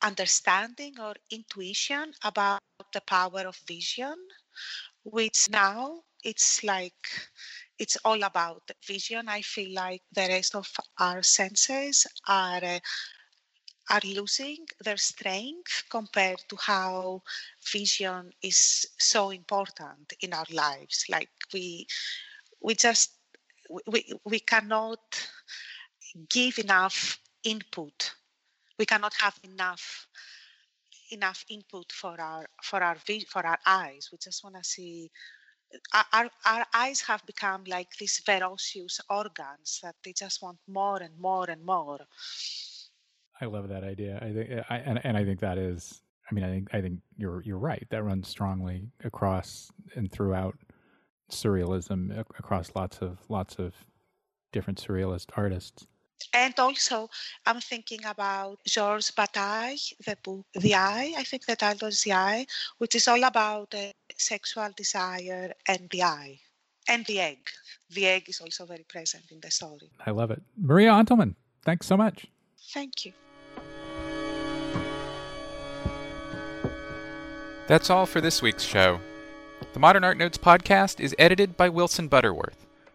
[SPEAKER 3] understanding or intuition about the power of vision, which now it's like it's all about vision. I feel like the rest of our senses are uh, are losing their strength compared to how vision is so important in our lives. Like we, we just we, we cannot give enough input. We cannot have enough enough input for our for our for our eyes. We just want to see. Our, our eyes have become like these ferocious organs that they just want more and more and more.
[SPEAKER 1] I love that idea. I think, I, and and I think that is. I mean, I think I think you're you're right. That runs strongly across and throughout surrealism across lots of lots of different surrealist artists.
[SPEAKER 3] And also, I'm thinking about Georges Bataille, the book The Eye. I think the title is The Eye, which is all about uh, sexual desire and the eye and the egg. The egg is also very present in the story.
[SPEAKER 1] I love it. Maria Antelman, thanks so much.
[SPEAKER 3] Thank you.
[SPEAKER 1] That's all for this week's show. The Modern Art Notes podcast is edited by Wilson Butterworth.